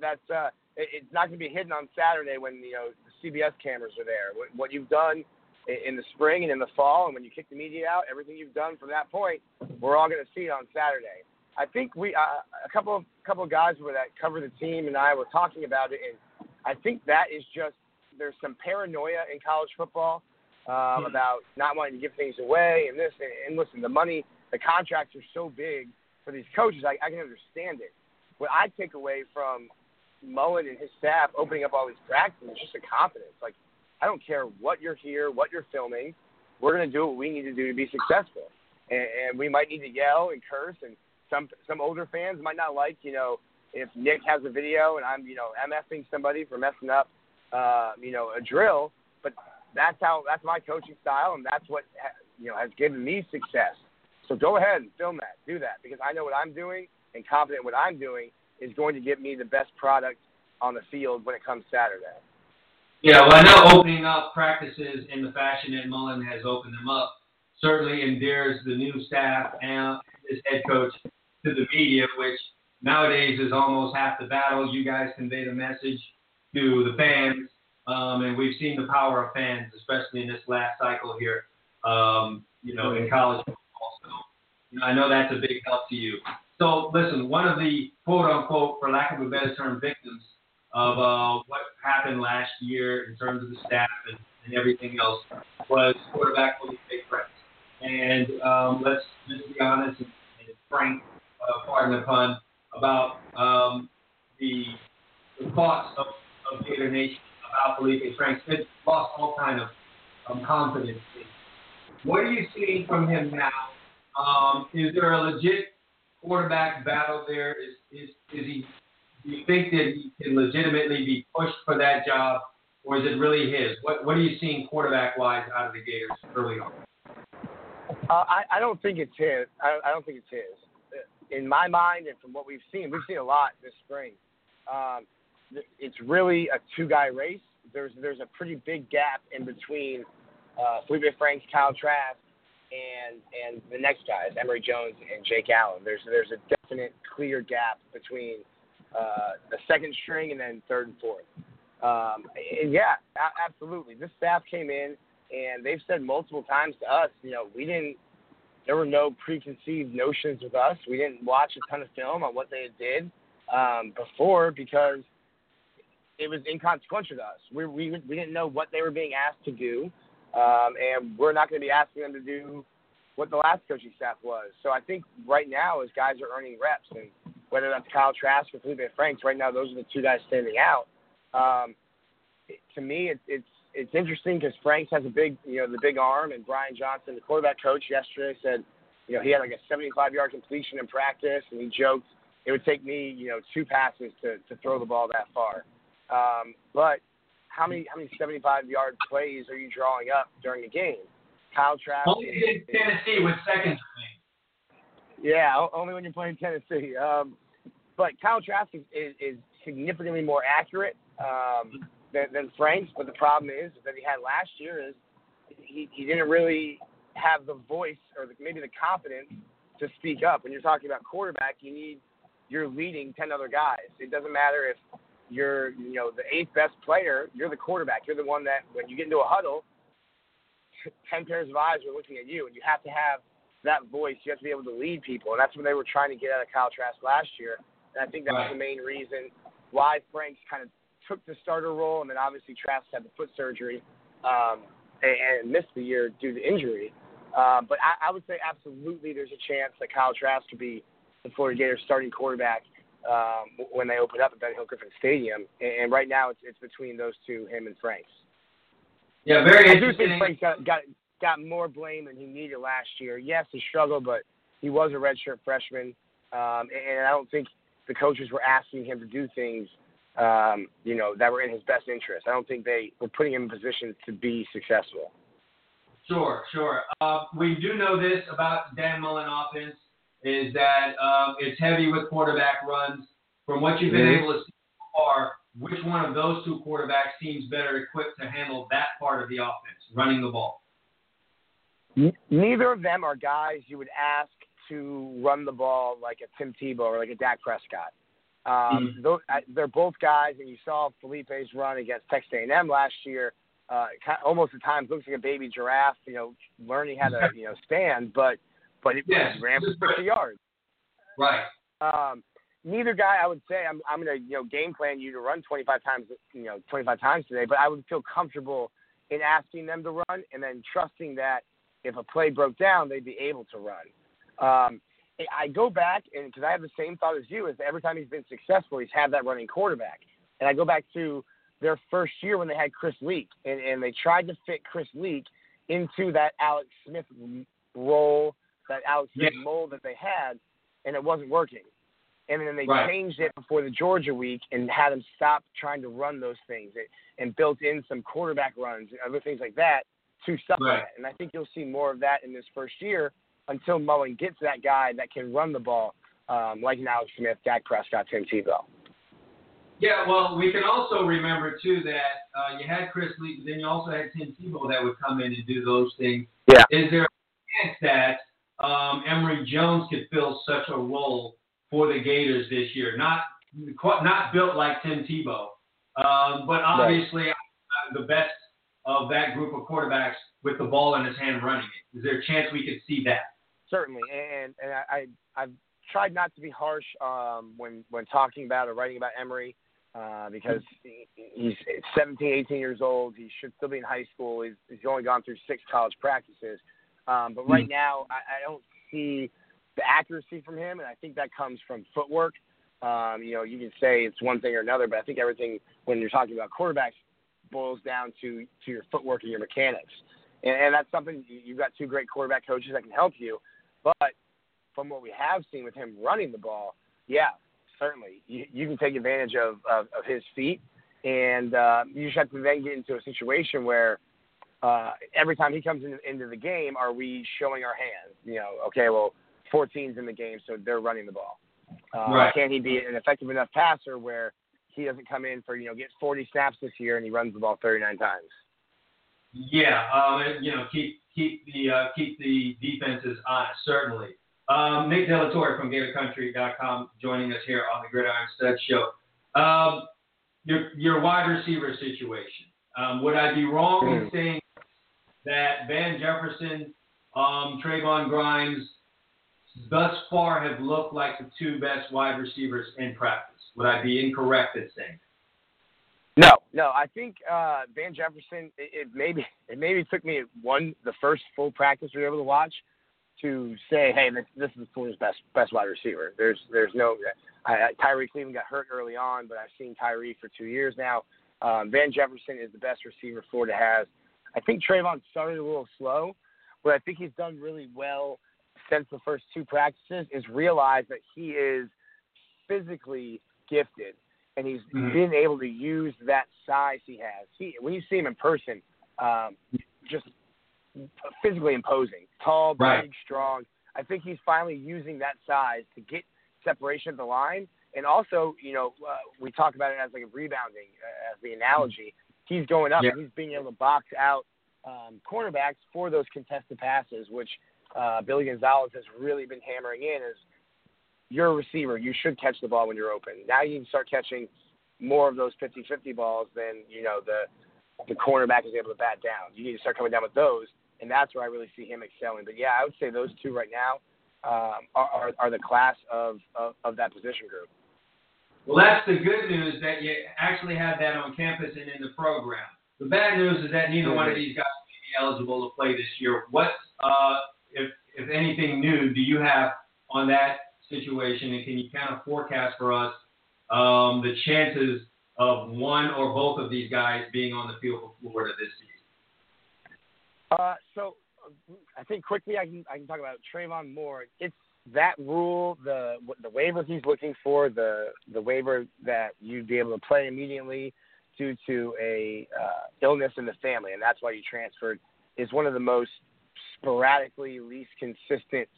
that's uh, it, it's not going to be hidden on Saturday when you know the CBS cameras are there. What, what you've done in the spring and in the fall, and when you kick the media out, everything you've done from that point, we're all going to see it on Saturday. I think we uh, a couple of couple of guys were that cover the team and I were talking about it, and I think that is just there's some paranoia in college football um, about not wanting to give things away and this and, and listen, the money, the contracts are so big for these coaches. I, I can understand it. What I take away from Mullen and his staff opening up all these practices is just a confidence. Like I don't care what you're here, what you're filming, we're going to do what we need to do to be successful. And, and we might need to yell and curse, and some some older fans might not like, you know, if Nick has a video and I'm, you know, MFing somebody for messing up, uh, you know, a drill. But that's how that's my coaching style, and that's what you know has given me success. So go ahead and film that, do that, because I know what I'm doing and confident what I'm doing is going to give me the best product on the field when it comes Saturday. Yeah, well, I know opening up practices in the fashion that Mullen has opened them up certainly endears the new staff and his head coach to the media, which nowadays is almost half the battle. You guys convey the message to the fans, um, and we've seen the power of fans, especially in this last cycle here. Um, you know, in college football. So, you know, I know that's a big help to you. So, listen, one of the quote unquote, for lack of a better term, victims of uh, what happened last year in terms of the staff and, and everything else was quarterback Felipe Franks. And um, let's just be honest and, and frank, uh, pardon the pun, about um, the, the thoughts of, of Gator Nation about Felipe Franks. It lost all kind of um, confidence. What are you seeing from him now? Um, is there a legit quarterback battle there? Is, is, is he do you think that he can legitimately be pushed for that job, or is it really his? What What are you seeing quarterback wise out of the Gators early on? Uh, I, I don't think it's his. I, I don't think it's his. In my mind, and from what we've seen, we've seen a lot this spring. Um, it's really a two-guy race. There's there's a pretty big gap in between uh, Felipe Franks, Kyle Trask, and and the next guys, Emory Jones and Jake Allen. There's there's a definite clear gap between uh, the second string and then third and fourth. Um, and yeah, absolutely. This staff came in and they've said multiple times to us, you know, we didn't. There were no preconceived notions with us. We didn't watch a ton of film on what they did um, before because it was inconsequential to us. We, we we didn't know what they were being asked to do, um, and we're not going to be asking them to do what the last coaching staff was. So I think right now, as guys are earning reps, and whether that's Kyle Trask or Felipe Franks, right now those are the two guys standing out. Um, to me, it, it's it's interesting because Franks has a big, you know, the big arm, and Brian Johnson, the quarterback coach, yesterday said, you know, he had like a 75 yard completion in practice, and he joked it would take me, you know, two passes to to throw the ball that far. Um, but how many how many 75 yard plays are you drawing up during a game? Kyle Trask. Only in Tennessee with seconds play. Yeah, only when you're playing Tennessee. Um, but Kyle Trask is, is, is significantly more accurate um, than, than Franks. But the problem is that he had last year is he, he didn't really have the voice or the, maybe the confidence to speak up. When you're talking about quarterback, you need you're leading ten other guys. It doesn't matter if you're you know the eighth best player. You're the quarterback. You're the one that when you get into a huddle, ten pairs of eyes are looking at you, and you have to have that voice. You have to be able to lead people, and that's what they were trying to get out of Kyle Trask last year. And I think that's right. the main reason why Franks kind of took the starter role, and then obviously Trask had the foot surgery um, and, and missed the year due to injury. Uh, but I, I would say absolutely there's a chance that Kyle Trask could be the Florida Gators starting quarterback um, when they open up at Ben Hill Griffin Stadium. And, right now it's, it's between those two, him and Franks. Yeah, very I do think Franks got, got got more blame than he needed last year. Yes, he struggled, but he was a redshirt freshman, um, and I don't think the coaches were asking him to do things, um, you know, that were in his best interest. I don't think they were putting him in position to be successful. Sure, sure. Uh, we do know this about Dan Mullen offense is that um, it's heavy with quarterback runs. From what you've been Mhm. able to see so far, which one of those two quarterbacks seems better equipped to handle that part of the offense, running the ball? Neither of them are guys you would ask to run the ball like a Tim Tebow or like a Dak Prescott. Um, Mhm. those, I- they're both guys, and you saw Felipe's run against Texas A&M last year. Uh, almost at times looks like a baby giraffe, you know, learning how to you know stand, but but it Yes. ran for 50 yards. Right. Um, neither guy, I would say, I'm I'm going to you know game plan you to run 25 times, you know, 25 times today, but I would feel comfortable in asking them to run and then trusting that if a play broke down, they'd be able to run. Um, I go back and because I have the same thought as you, is every time he's been successful, he's had that running quarterback. And I go back to their first year when they had Chris Leak, and, and they tried to fit Chris Leak into that Alex Smith role, that Alex Smith Yeah. mold that they had, and it wasn't working. And then they Right. changed it before the Georgia week and had him stop trying to run those things and, and built in some quarterback runs and other things like that to supplement. Right. And I think you'll see more of that in this first year until Mullen gets that guy that can run the ball, um, like an Alex Smith, Dak Prescott, Tim Tebow. Yeah, well, we can also remember too that uh, you had Chris Leak, but then you also had Tim Tebow that would come in and do those things. Yeah. Is there a chance that um, Emory Jones could fill such a role for the Gators this year? Not not built like Tim Tebow, um, but obviously uh, the best of that group of quarterbacks with the ball in his hand running it. Is there a chance we could see that? Certainly, and and I, I I've tried not to be harsh um, when when talking about or writing about Emory uh, because he, he's 17, 18 years old. He should still be in high school. He's, he's only gone through six college practices, um, but right now I, I don't see the accuracy from him, and I think that comes from footwork. Um, you know, you can say it's one thing or another, but I think everything when you're talking about quarterbacks boils down to to your footwork and your mechanics, and, and that's something you- you've got two great quarterback coaches that can help you. But from what we have seen with him running the ball, yeah, certainly you, you can take advantage of, of, of his feet, and uh, you just have to then get into a situation where uh, every time he comes in, into the game, are we showing our hands? You know, okay, well, 14's in the game, so they're running the ball. Uh, Right. Can he be an effective enough passer where he doesn't come in for you know get 40 snaps this year and he runs the ball 39 times? Yeah, um, and, you know, keep keep the uh, keep the defenses honest. Certainly. Um, Nick De La Torre from GatorCountry.com joining us here on the Gridiron Stud Show. Um, your your wide receiver situation. Um, would I be wrong in saying that Van Jefferson, um, Trevon Grimes, thus far have looked like the two best wide receivers in practice? Would I be incorrect in saying? No, no. I think uh, Van Jefferson. It, it maybe it maybe took me one the first full practice we were able to watch to say, hey, this, this is the team's best best wide receiver. There's there's no. I, I- Tyree Cleveland got hurt early on, but I've seen Tyree for two years now. Um, Van Jefferson is the best receiver Florida has. I think Trevon started a little slow, but I think he's done really well since the first two practices. Is realize that he is physically gifted and he's Mhm. been able to use that size he has. He when you see him in person, um, just physically imposing, tall, Right. big, strong. I think he's finally using that size to get separation at the line, and also, you know, uh, we talk about it as like a rebounding, uh, as the analogy. He's going up Yeah. and he's being able to box out um, cornerbacks for those contested passes, which uh, Billy Gonzales has really been hammering in. Is you're a receiver. You should catch the ball when you're open. Now you can start catching more of those 50-50 balls than you know the the cornerback is able to bat down. You need to start coming down with those, and that's where I really see him excelling. But yeah, I would say those two right now um, are, are are the class of, of of that position group. Well, that's the good news that you actually have that on campus and in the program. The bad news is that neither one of these guys will be eligible to play this year. What, uh, if if anything new, do you have on that situation, and can you kind of forecast for us um, the chances of one or both of these guys being on the field for Florida this season? Uh, so I think quickly I can I can talk about Trevon Moore. It's that rule, the the waiver he's looking for, the the waiver that you'd be able to play immediately due to a uh, illness in the family, and that's why you transferred, is one of the most sporadically least consistent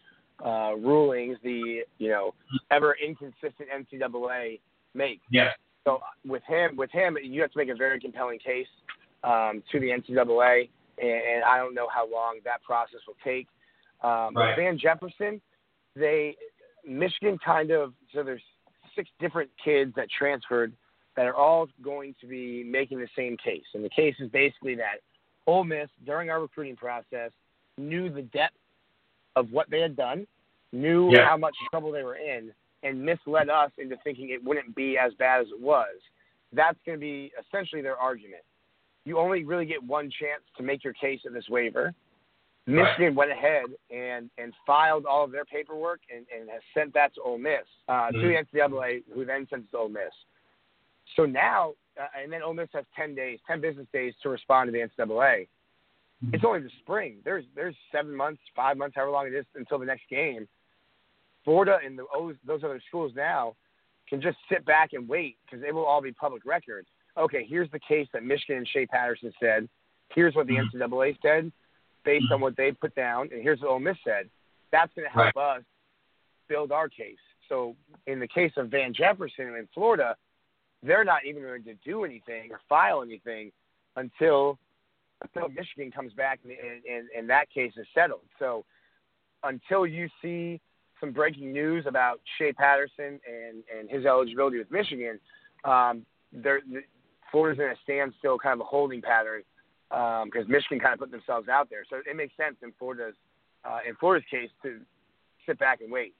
uh, rulings the you know ever inconsistent NCAA makes. Yes. So with him, with him, you have to make a very compelling case um, to the NCAA, and, and I don't know how long that process will take. Um, Right. Van Jefferson, they Michigan kind of so there's six different kids that transferred that are all going to be making the same case, and the case is basically that Ole Miss during our recruiting process knew the depth of what they had done knew Yeah. how much trouble they were in, and misled us into thinking it wouldn't be as bad as it was. That's going to be essentially their argument. You only really get one chance to make your case in this waiver. Michigan went ahead and, and filed all of their paperwork and, and has sent that to Ole Miss, uh, to Mhm. the NCAA, who then sends it to Ole Miss. So now, uh, and then Ole Miss has 10 days, 10 business days to respond to the NCAA. It's only the spring. There's there's seven months, five months, however long it is until the next game. Florida and the, those those other schools now can just sit back and wait because it will all be public records. Okay, here's the case that Michigan and Shea Patterson said. Here's what the NCAA said based on what they put down, and here's what Ole Miss said. That's going to help us build our case. So in the case of Van Jefferson in Florida, they're not even going to do anything or file anything until until Michigan comes back and, and, and that case is settled. So until you see some breaking news about Shea Patterson and, and his eligibility with Michigan, um, there, the, Florida's in a standstill, kind of a holding pattern because Michigan kind of put themselves out there. So it makes sense in Florida's uh, in Florida's case to sit back and wait.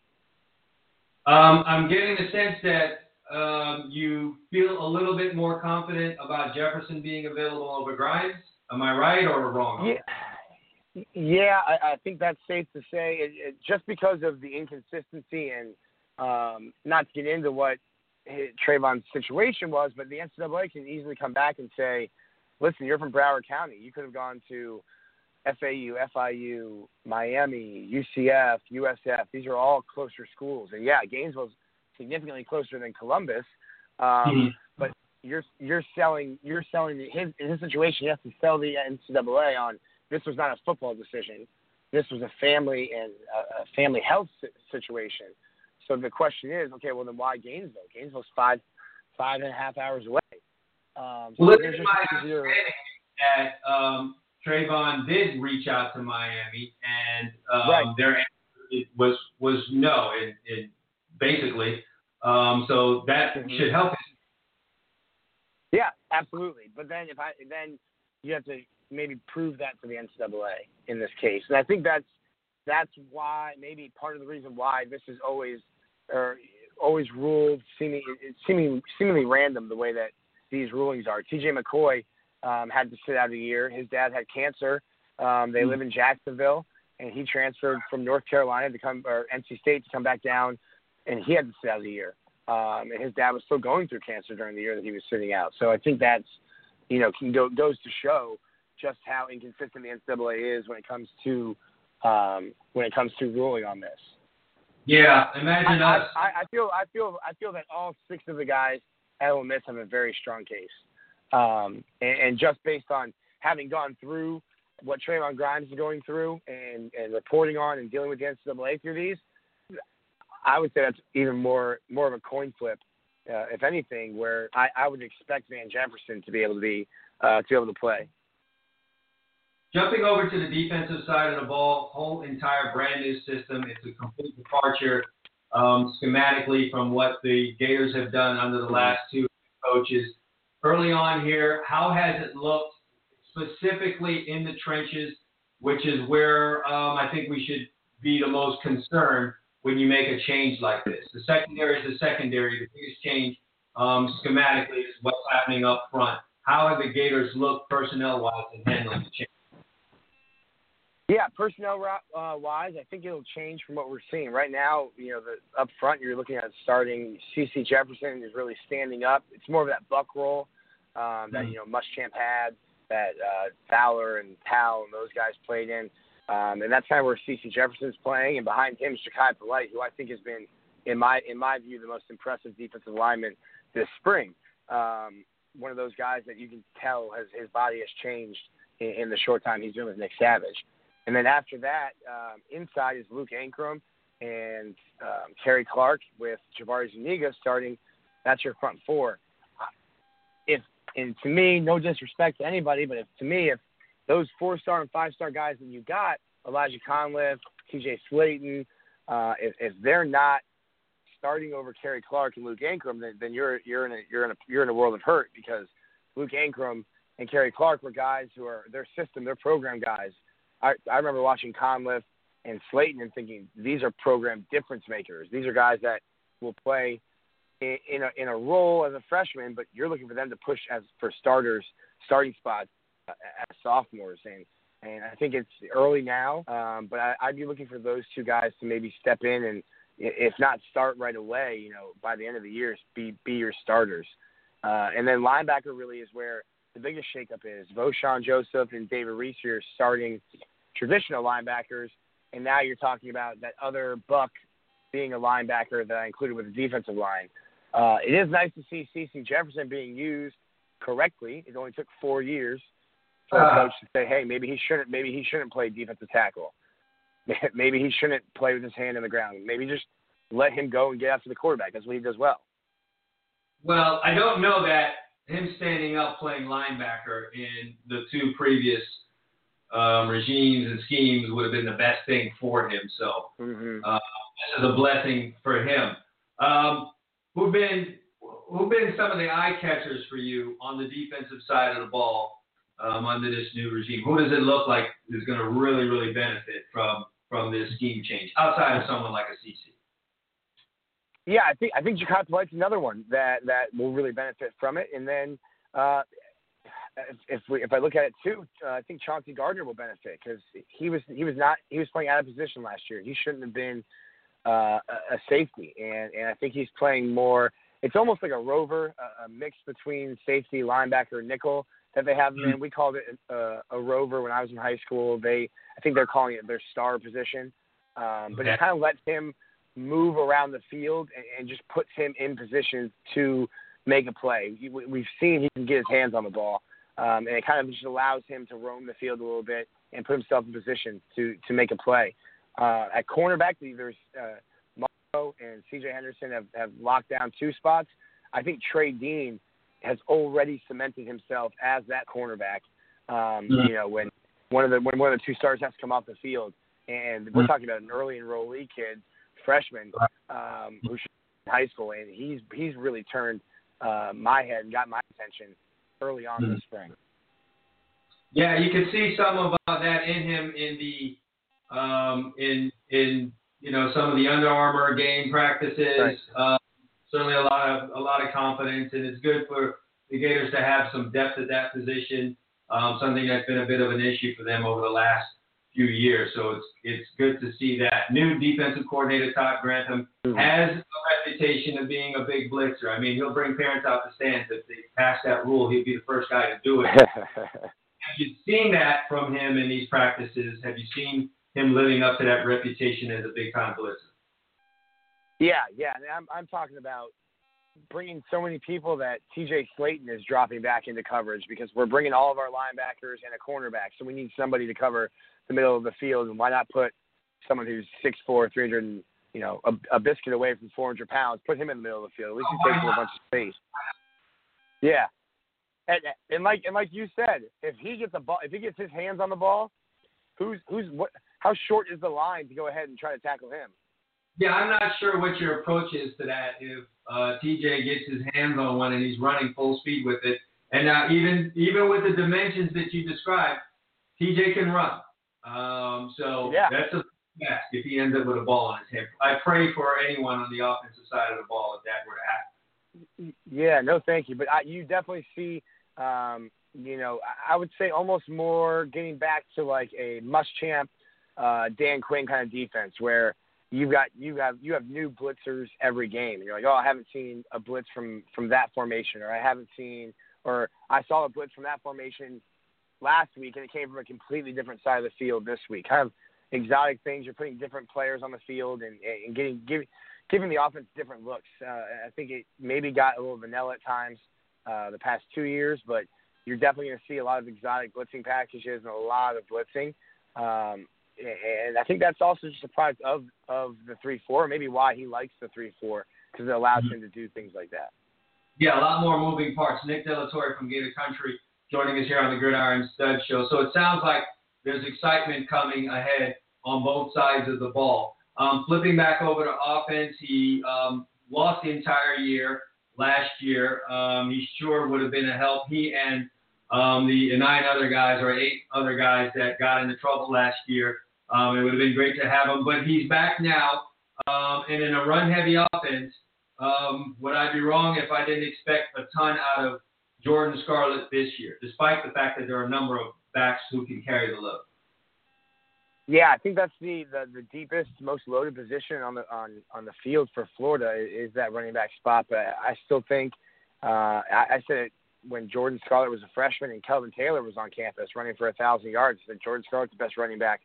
Um, I'm getting the sense that um, you feel a little bit more confident about Jefferson being available over Grimes. Am I right or wrong? Yeah, yeah, I, I think that's safe to say. It, it, just because of the inconsistency and um, not to get into what his, Trevon's situation was, but the NCAA can easily come back and say, "Listen, you're from Broward County. You could have gone to FAU, FIU, Miami, UCF, USF. These are all closer schools, and yeah, Gainesville's significantly closer than Columbus. Um, Mhm. But you're you're selling you're selling the, his in his situation. He has to sell the NCAA on this was not a football decision. This was a family and a, a family health situation. So the question is, okay, well then why Gainesville? Gainesville's five five and a half hours away. Um, so Well, it's my understanding that um, Trevon did reach out to Miami, and um, Right. their answer was was no, it, it basically. Um, so that Mhm. should help. Yeah, absolutely. But then if I then you have to maybe prove that to the NCAA in this case, and I think that's that's why maybe part of the reason why this is always or always ruled seeming seeming seemingly random the way that these rulings are. T.J. McCoy um, had to sit out a year. His dad had cancer. Um, they live in Jacksonville, and he transferred from North Carolina to come or NC State to come back down, and he had to sit out a year. Um, and his dad was still going through cancer during the year that he was sitting out. So I think that's, you know, can go, goes to show just how inconsistent the NCAA is when it comes to um, when it comes to ruling on this. Yeah, imagine I, us. I I feel I feel I feel that all six of the guys at Ole Miss have a very strong case, um, and, and just based on having gone through what Trevon Grimes is going through and, and reporting on and dealing with the NCAA through these, I would say that's even more more of a coin flip, uh, if anything, where I, I would expect Van Jefferson to be able to be uh, to be able to play. Jumping over to the defensive side of the ball, whole entire brand new system. It's a complete departure um, schematically from what the Gators have done under the last two coaches. Early on here, how has it looked specifically in the trenches, which is where um, I think we should be the most concerned when you make a change like this. The secondary is the secondary. The biggest change um, schematically is what's happening up front. How have the Gators looked personnel-wise in handling the change? Yeah, personnel uh, wise, I think it'll change from what we're seeing right now. You know, the up front, you're looking at starting CeCe Jefferson is really standing up. It's more of that buck role um, that you know Muschamp had, that uh, Fowler and Powell and those guys played in, um, and that's kind of where CeCe Jefferson's playing. And behind him, is Jachai Polite, who I think has been, in my in my view, the most impressive defensive lineman this spring. Um, one of those guys that you can tell has his body has changed in, in the short time he's been with Nick Savage. And then after that, um, inside is Luke Ancrum and um, Khairi Clark with Jabari Zuniga starting. That's your front four. If and to me, no disrespect to anybody, but if to me, if those four star and five star guys that you got, Elijah Conliffe, TJ Slaton, uh, if, if they're not starting over Khairi Clark and Luke Ancrum, then, then you're you're in a you're in a you're in a world of hurt because Luke Ancrum and Khairi Clark were guys who are their system, their program guys. I I remember watching Conliffe and Slaton and thinking these are program difference makers. These are guys that will play in, in a in a role as a freshman, but you're looking for them to push as for starters, starting spots uh, as sophomores. And and I think it's early now, um, but I, I'd be looking for those two guys to maybe step in and, if not start right away, you know, by the end of the year, be be your starters. Uh, and then linebacker really is where the biggest shakeup is. Vosean Joseph and David Reese are starting traditional linebackers, and now you're talking about that other buck being a linebacker that I included with the defensive line. Uh, it is nice to see CeCe Jefferson being used correctly. It only took four years for a Uh. coach to say, "Hey, maybe he shouldn't. Maybe he shouldn't play defensive tackle. Maybe he shouldn't play with his hand in the ground. Maybe just let him go and get after the quarterback. That's what he does well." Well, I don't know that him standing up playing linebacker in the two previous um, regimes and schemes would have been the best thing for him. So Mm-hmm. uh, this is a blessing for him. Um, who've been who've been some of the eye catchers for you on the defensive side of the ball um, under this new regime? Who does it look like is going to really really benefit from from this scheme change outside of someone like a CeCe? Yeah, I think I think Jachai Polite's another one that that will really benefit from it. And then uh, if if, we, if I look at it too, uh, I think Chauncey Gardner will benefit because he was he was not he was playing out of position last year. He shouldn't have been uh, a, a safety, and and I think he's playing more. It's almost like a rover, a, a mix between safety, linebacker, nickel that they have. And we called it a, a rover when I was in high school. They I think they're calling it their star position, um, but Okay. it kind of lets him move around the field and, and just puts him in position to make a play. We- we- We've seen he can get his hands on the ball, um, and it kind of just allows him to roam the field a little bit and put himself in position to to make a play. Uh, at cornerback, there's uh, Marco and C.J. Henderson have, have locked down two spots. I think Trey Dean has already cemented himself as that cornerback. Um, Mhm. You know, when one of the when one of the two stars has to come off the field, and we're Mhm. talking about an early enrollee kid, freshman, um, who should be in high school, and he's he's really turned uh, my head and got my attention early on in the spring. Yeah, you can see some of uh, that in him in the um, in in you know some of the Under Armour game practices. Right. Uh, certainly a lot of a lot of confidence, and it's good for the Gators to have some depth at that position. Um, something that's been a bit of an issue for them over the last few years. So it's it's good to see that. New defensive coordinator Todd Grantham mm-hmm. has a reputation of being a big blitzer. I mean, he'll bring parents out the stands if they pass that rule. He'd be the first guy to do it. Have you seen that from him in these practices? Have you seen him living up to that reputation as a big time blitzer? Yeah, yeah. And I'm I'm talking about bringing so many people that TJ Slaton is dropping back into coverage because we're bringing all of our linebackers and a cornerback, so we need somebody to cover the middle of the field. And why not put someone who's 6'4", 300, and, you know, a, a biscuit away from 400 pounds, put him in the middle of the field. At least he takes a bunch of space. Yeah. And, and like and like you said, if he gets a ball, if he gets his hands on the ball, who's who's what? How short is the line to go ahead and try to tackle him? Yeah, I'm not sure what your approach is to that. If uh, TJ gets his hands on one and he's running full speed with it, and now even even with the dimensions that you described, TJ can run. Um, so Yeah. that's a task if he ends up with a ball on his hip. I pray for anyone on the offensive side of the ball if that were to happen. Yeah, no, thank you. But I, you definitely see, um, you know, I- would say almost more getting back to like a Muschamp, uh, Dan Quinn kind of defense where you've got you have you have new blitzers every game. And you're like, oh, I haven't seen a blitz from from that formation, or I haven't seen, or I saw a blitz from that formation last week, and it came from a completely different side of the field this week. Kind of exotic things. You're putting different players on the field and and getting giving giving the offense different looks. Uh, I think it maybe got a little vanilla at times uh, the past two years, but you're definitely going to see a lot of exotic blitzing packages and a lot of blitzing. Um, and I think that's also just a product of of the three four, maybe why he likes the three four because it allows him to do things like that. Yeah, a lot more moving parts. Nick De La Torre from Gator Country joining us here on the Gridiron Stud Show. So it sounds like there's excitement coming ahead on both sides of the ball. Um, flipping back over to offense, he um, lost the entire year last year. Um, he sure would have been a help. He and um, the nine other guys or eight other guys that got into trouble last year Um, it would have been great to have him, but he's back now. Um, and in a run-heavy offense, would I be wrong if I didn't expect a ton out of Jordan Scarlett this year, despite the fact that there are a number of backs who can carry the load? Yeah, I think that's the, the, the deepest, most loaded position on the on on the field for Florida is, that running back spot. But I still think uh, I, I said it when Jordan Scarlett was a freshman and Kelvin Taylor was on campus running for a thousand yards. That Jordan Scarlett's the best running back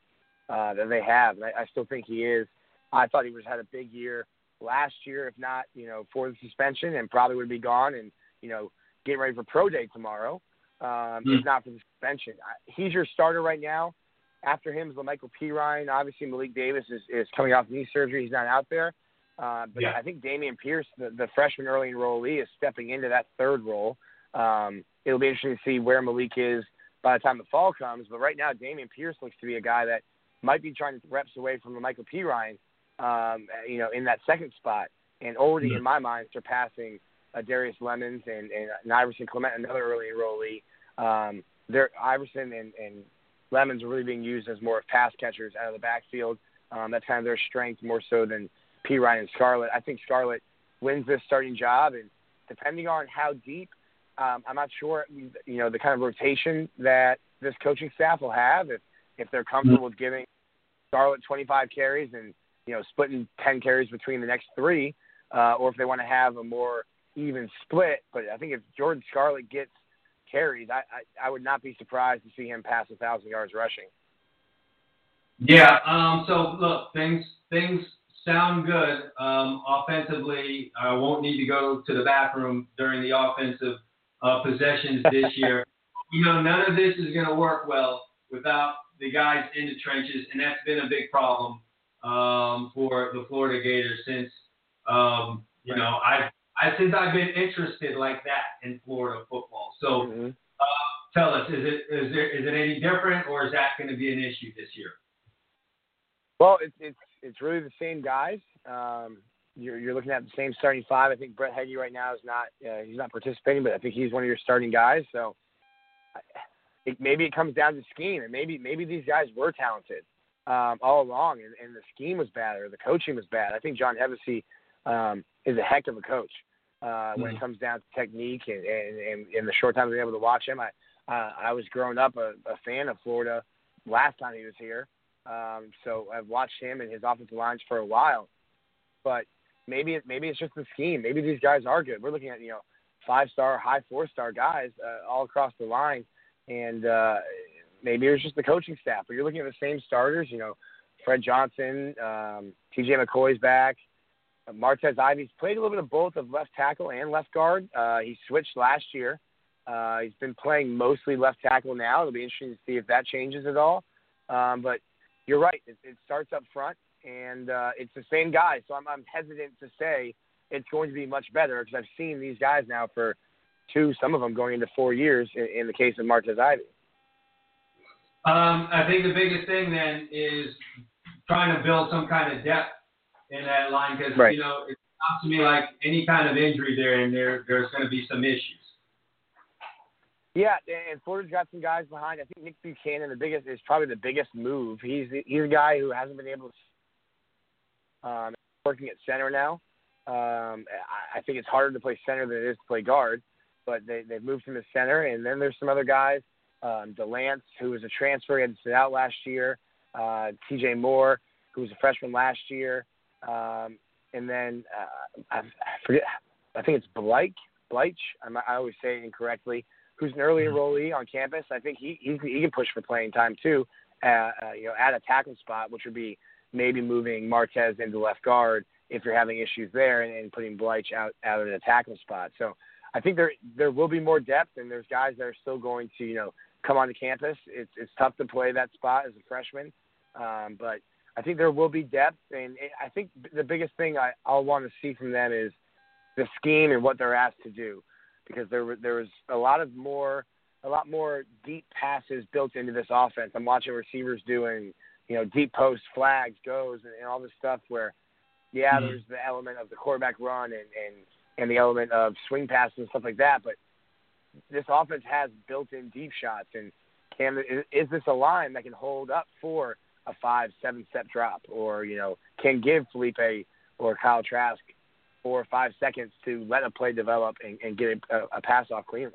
uh, that they have, and I, I still think he is. I thought he was had a big year last year, if not you know for the suspension, and probably would be gone and you know getting ready for pro day tomorrow. Um, mm. If not for the suspension, he's your starter right now. After him is Lamical Perine. Obviously, Malik Davis is, is coming off knee surgery. He's not out there. Uh, but yeah. I think Dameon Pierce, the, the freshman early enrollee, is stepping into that third role. Um, it'll be interesting to see where Malik is by the time the fall comes. But right now, Dameon Pierce looks to be a guy that might be trying to reps away from Lamical Perine, um, you know, in that second spot, and already mm-hmm. in my mind surpassing uh, Darius Lemons and, and, and Iverson Clement, another early enrollee. Um, there, Iverson and, and Lemons are really being used as more of pass catchers out of the backfield. Um, that's kind of their strength more so than Perine and Scarlett. I think Scarlett wins this starting job, and depending on how deep, um, I'm not sure. You know the kind of rotation that this coaching staff will have if if they're comfortable with giving Scarlett 25 carries and you know splitting 10 carries between the next three, uh, or if they want to have a more even split. But I think if Jordan Scarlett gets carries, I, I, I would not be surprised to see him pass a thousand yards rushing. Yeah. Um, so look, things things sound good. Um, offensively, I won't need to go to the bathroom during the offensive uh, possessions this year. you know, none of this is going to work well without the guys in the trenches, and that's been a big problem um, for the Florida Gators since um, you know I I since I've been interested like that in Florida football. So mm-hmm. uh, tell us, is it is there is it any different, or is that going to be an issue this year? Well, it's it's it's really the same guys. Um, you're you're looking at the same starting five. I think Brett Heggie right now is not uh, he's not participating, but I think he's one of your starting guys. So it, maybe it comes down to scheme, and maybe maybe these guys were talented um, all along, and, and the scheme was bad or the coaching was bad. I think John Hevesy um, is a heck of a coach uh, mm-hmm. when it mm-hmm. comes down to technique and, and, and, and the short time I've been able to watch him. I uh, I was growing up a, a fan of Florida last time he was here, um, so I've watched him and his offensive lines for a while. But maybe it, maybe it's just the scheme. Maybe these guys are good. We're looking at you know five star, high four star guys uh, all across the line, and uh, maybe it's just the coaching staff. But you're looking at the same starters. You know, Fred Johnson, um, T.J. McCoy's back. Martez Ivey's played a little bit of both of left tackle and left guard. Uh, he switched last year. Uh, he's been playing mostly left tackle now. It'll be interesting to see if that changes at all. Um, but you're right. It, it starts up front, and uh, it's the same guy. So I'm, I'm hesitant to say it's going to be much better because I've seen these guys now for two, some of them going into four years in, in the case of Martez Ivey. Um, I think the biggest thing then is trying to build some kind of depth in that line because right. you know it sounds to me like any kind of injury there and there there's going to be some issues. Yeah, and Florida's got some guys behind. I think Nick Buchanan, the biggest, is probably the biggest move. He's he's a guy who hasn't been able to um, working at center now. Um, I, I think it's harder to play center than it is to play guard, but they they've moved him to center. And then there's some other guys, um, Delance, who was a transfer, he had to sit out last year. Uh, T.J. Moore, who was a freshman last year. Um, and then uh, I, I forget, I think it's Blake, Bleich. I'm, I always say it incorrectly. Who's an early mm-hmm. enrollee on campus? I think he he, he can push for playing time too. Uh, uh, you know, at a tackle spot, which would be maybe moving Martez into left guard if you're having issues there, and, and putting Bleich out out of the tackle spot. So I think there there will be more depth, and there's guys that are still going to you know come onto campus. It's it's tough to play that spot as a freshman, um, but I think there will be depth, and I think the biggest thing I, I'll want to see from them is the scheme and what they're asked to do, because there there was a lot of more a lot more deep passes built into this offense. I'm watching receivers doing you know deep post flags, goes, and, and all this stuff where yeah, mm-hmm. there's the element of the quarterback run and and and the element of swing passes and stuff like that, but this offense has built-in deep shots and can is this a line that can hold up for a five, seven step drop, or you know can give Felipe or Kyle Trask four or five seconds to let a play develop and, and get a, a pass off cleanly.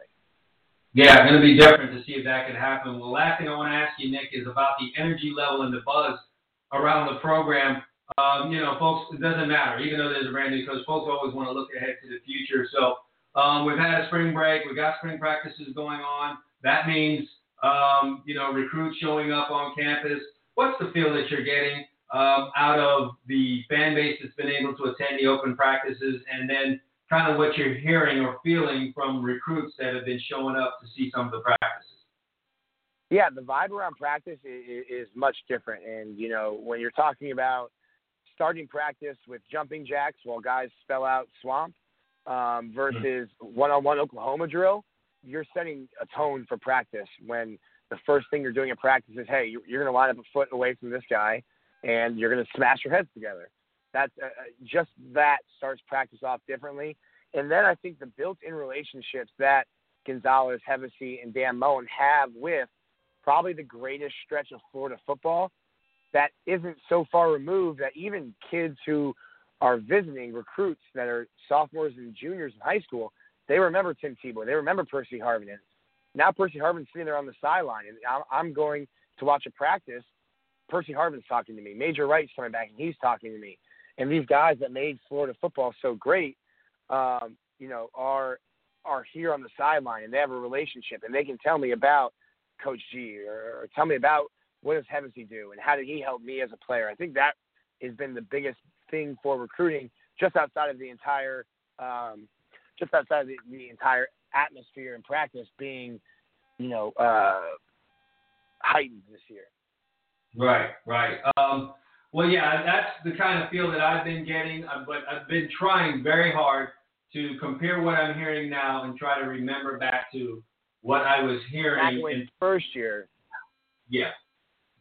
Yeah, going to be different to see if that can happen. Well, last thing I want to ask you, Nick, is about the energy level and the buzz around the program. Um, you know, folks, it doesn't matter. Even though there's a brand new coach, folks always want to look ahead to the future. So um, we've had a spring break. We've got spring practices going on. That means, um, you know, recruits showing up on campus. What's the feel that you're getting um, out of the fan base that's been able to attend the open practices and then kind of what you're hearing or feeling from recruits that have been showing up to see some of the practices? Yeah, the vibe around practice is, is much different. And, you know, when you're talking about starting practice with jumping jacks while guys spell out swamp um, versus one on one Oklahoma drill, you're setting a tone for practice when the first thing you're doing in practice is, hey, you're going to line up a foot away from this guy and you're going to smash your heads together. That's uh, uh, just that starts practice off differently. And then I think the built-in relationships that Gonzales, Hevesy, and Dan Mullen have with probably the greatest stretch of Florida football that isn't so far removed that even kids who are visiting recruits that are sophomores and juniors in high school, they remember Tim Tebow. They remember Percy Harvin. Now Percy Harvin's sitting there on the sideline, and I'm going to watch a practice. Percy Harvin's talking to me. Major Wright's coming back, and he's talking to me. And these guys that made Florida football so great, um, you know, are are here on the sideline, and they have a relationship, and they can tell me about Coach G, or, or tell me about what does Hevesy do, and how did he help me as a player. I think that has been the biggest thing for recruiting, just outside of the entire, um, just outside of the, the entire atmosphere and practice being, you know, uh, heightened this year. Right, right. Um, well, yeah, that's the kind of feel that I've been getting, but I've been trying very hard to compare what I'm hearing now and try to remember back to what I was hearing in first year. Yeah,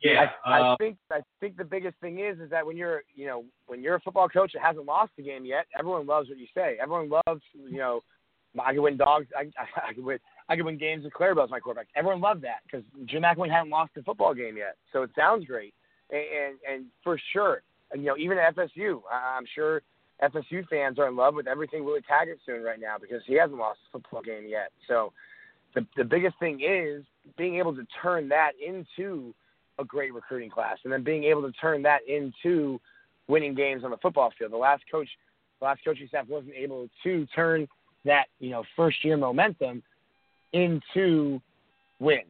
yeah. I, I uh, think I think the biggest thing is is that when you're you know when you're a football coach that hasn't lost a game yet, everyone loves what you say. Everyone loves you know I could win dogs. I, I, I could win. I could win games with Clarabelle as my quarterback. Everyone loved that because Jim McElwain hadn't lost a football game yet, so it sounds great. And and, and for sure, and, you know, even at FSU, I'm sure FSU fans are in love with everything Willie Taggart's doing right now because he hasn't lost a football game yet. So the the biggest thing is being able to turn that into a great recruiting class, and then being able to turn that into winning games on the football field. The last coach, the last coaching staff wasn't able to turn that you know first year momentum into wins.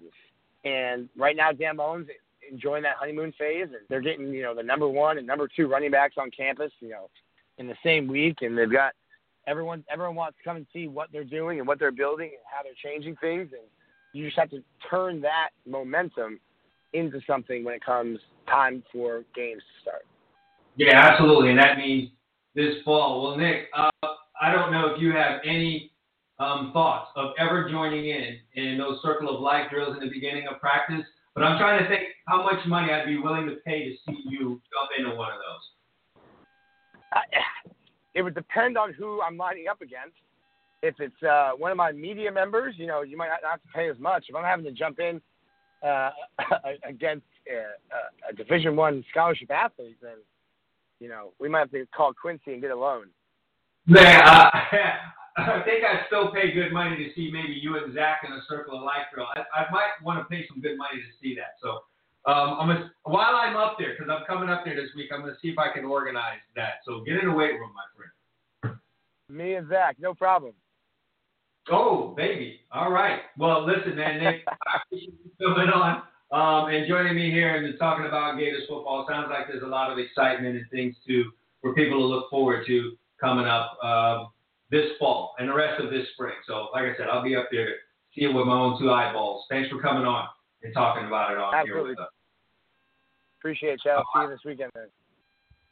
And right now, Dan Mullen's enjoying that honeymoon phase, and they're getting you know the number one and number two running backs on campus, you know, in the same week, and they've got everyone everyone wants to come and see what they're doing and what they're building and how they're changing things, and you just have to turn that momentum into something when it comes time for games to start. Yeah, absolutely, and that means this fall. Well, Nick, uh, I don't know if you have any um, thoughts of ever joining in in those circle of life drills in the beginning of practice, but I'm trying to think how much money I'd be willing to pay to see you jump into one of those. Uh, it would depend on who I'm lining up against. If it's uh, one of my media members, you know, you might not have to pay as much. If I'm having to jump in uh, against a, a Division One scholarship athlete, then you know we might have to call Quincy and get a loan. Man, uh, I think I'd still pay good money to see maybe you and Zach in a circle of life drill. I, I might want to pay some good money to see that. So um, I'm gonna, while I'm up there, because I'm coming up there this week, I'm going to see if I can organize that. So get in the weight room, my friend. Me and Zach, no problem. Oh, baby. All right. Well, listen, man, Nick, I appreciate you coming on um, and joining me here and talking about Gators football. Sounds like there's a lot of excitement and things to for people to look forward to coming up uh, this fall and the rest of this spring. So, like I said, I'll be up there to see it with my own two eyeballs. Thanks for coming on and talking about it on Absolutely. here with us. Appreciate it, Chad. See you this weekend, man.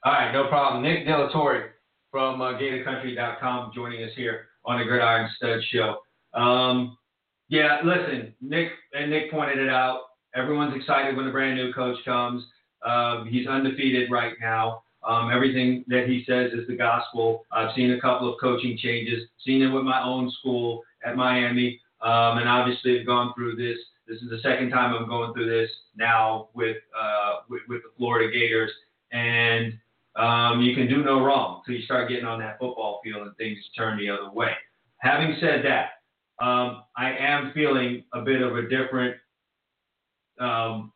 All right, no problem. Nick De La Torre from uh, GatorCountry.com joining us here on the Gridiron Stud Show. Um, yeah, listen, Nick and Nick pointed it out. Everyone's excited when the brand new coach comes. Uh, he's undefeated right now. Um, everything that he says is the gospel. I've seen a couple of coaching changes, seen it with my own school at Miami. um, and obviously have gone through this. This is the second time I'm going through this now with uh, with, with the Florida Gators, and um, you can do no wrong until you start getting on that football field and things turn the other way. Having said that, um, I am feeling a bit of a different. Um,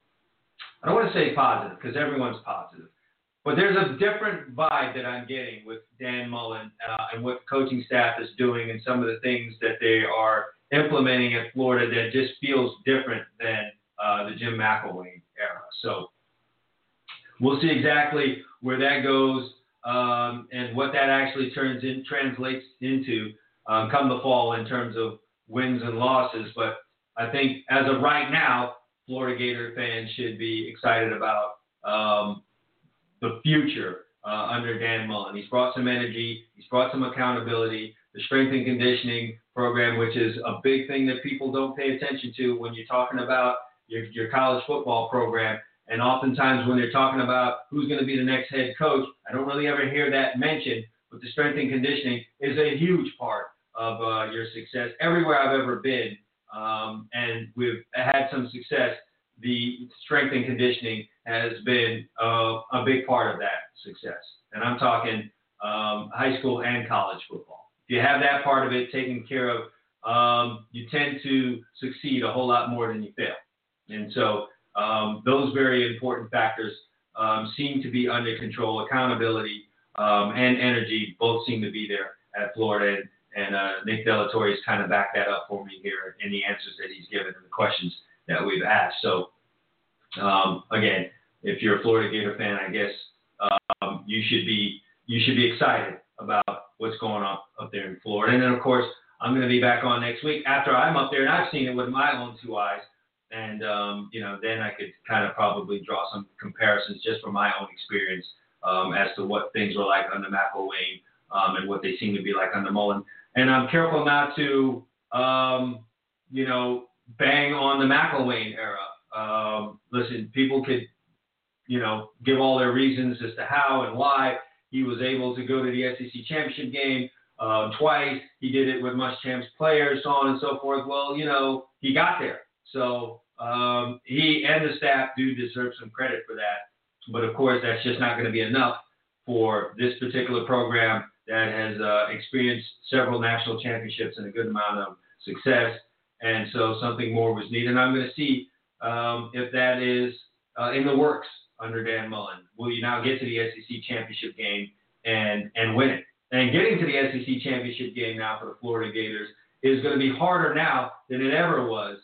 I don't want to say positive because everyone's positive, but there's a different vibe that I'm getting with Dan Mullen uh, and what the coaching staff is doing and some of the things that they are implementing at Florida that just feels different than uh, the Jim McElwain era. So we'll see exactly where that goes um, and what that actually turns in translates into um, come the fall in terms of wins and losses. But I think as of right now, Florida Gator fans should be excited about um, the future uh, under Dan Mullen. He's brought some energy, he's brought some accountability. The strength and conditioning program, which is a big thing that people don't pay attention to when you're talking about your, your college football program. And oftentimes, when they're talking about who's going to be the next head coach, I don't really ever hear that mentioned. But the strength and conditioning is a huge part of uh, your success everywhere I've ever been. Um, and we've had some success. The strength and conditioning has been uh, a big part of that success. And I'm talking um, high school and college football. If you have that part of it taken care of, um, you tend to succeed a whole lot more than you fail. And so um, those very important factors um, seem to be under control. Accountability um, and energy both seem to be there at Florida. And, and uh, Nick de la Torre has kind of backed that up for me here in the answers that he's given and the questions that we've asked. So, um, again, if you're a Florida Gator fan, I guess um, you should be you should be excited about what's going on up there in Florida. And then, of course, I'm going to be back on next week after I'm up there and I've seen it with my own two eyes. And um, you know, then I could kind of probably draw some comparisons just from my own experience um, as to what things were like under McElwain um, and what they seem to be like under Mullen. And I'm careful not to, um, you know, bang on the McElwain era. Um, listen, people could, you know, give all their reasons as to how and why he was able to go to the SEC championship game uh, twice. He did it with Muschamp's players, so on and so forth. Well, you know, he got there. So um, he and the staff do deserve some credit for that. But of course, that's just not going to be enough for this particular program that has uh, experienced several national championships and a good amount of success. And so something more was needed. And I'm going to see um, if that is uh, in the works under Dan Mullen. Will you now get to the SEC championship game and and win it? And getting to the SEC championship game now for the Florida Gators is going to be harder now than it ever was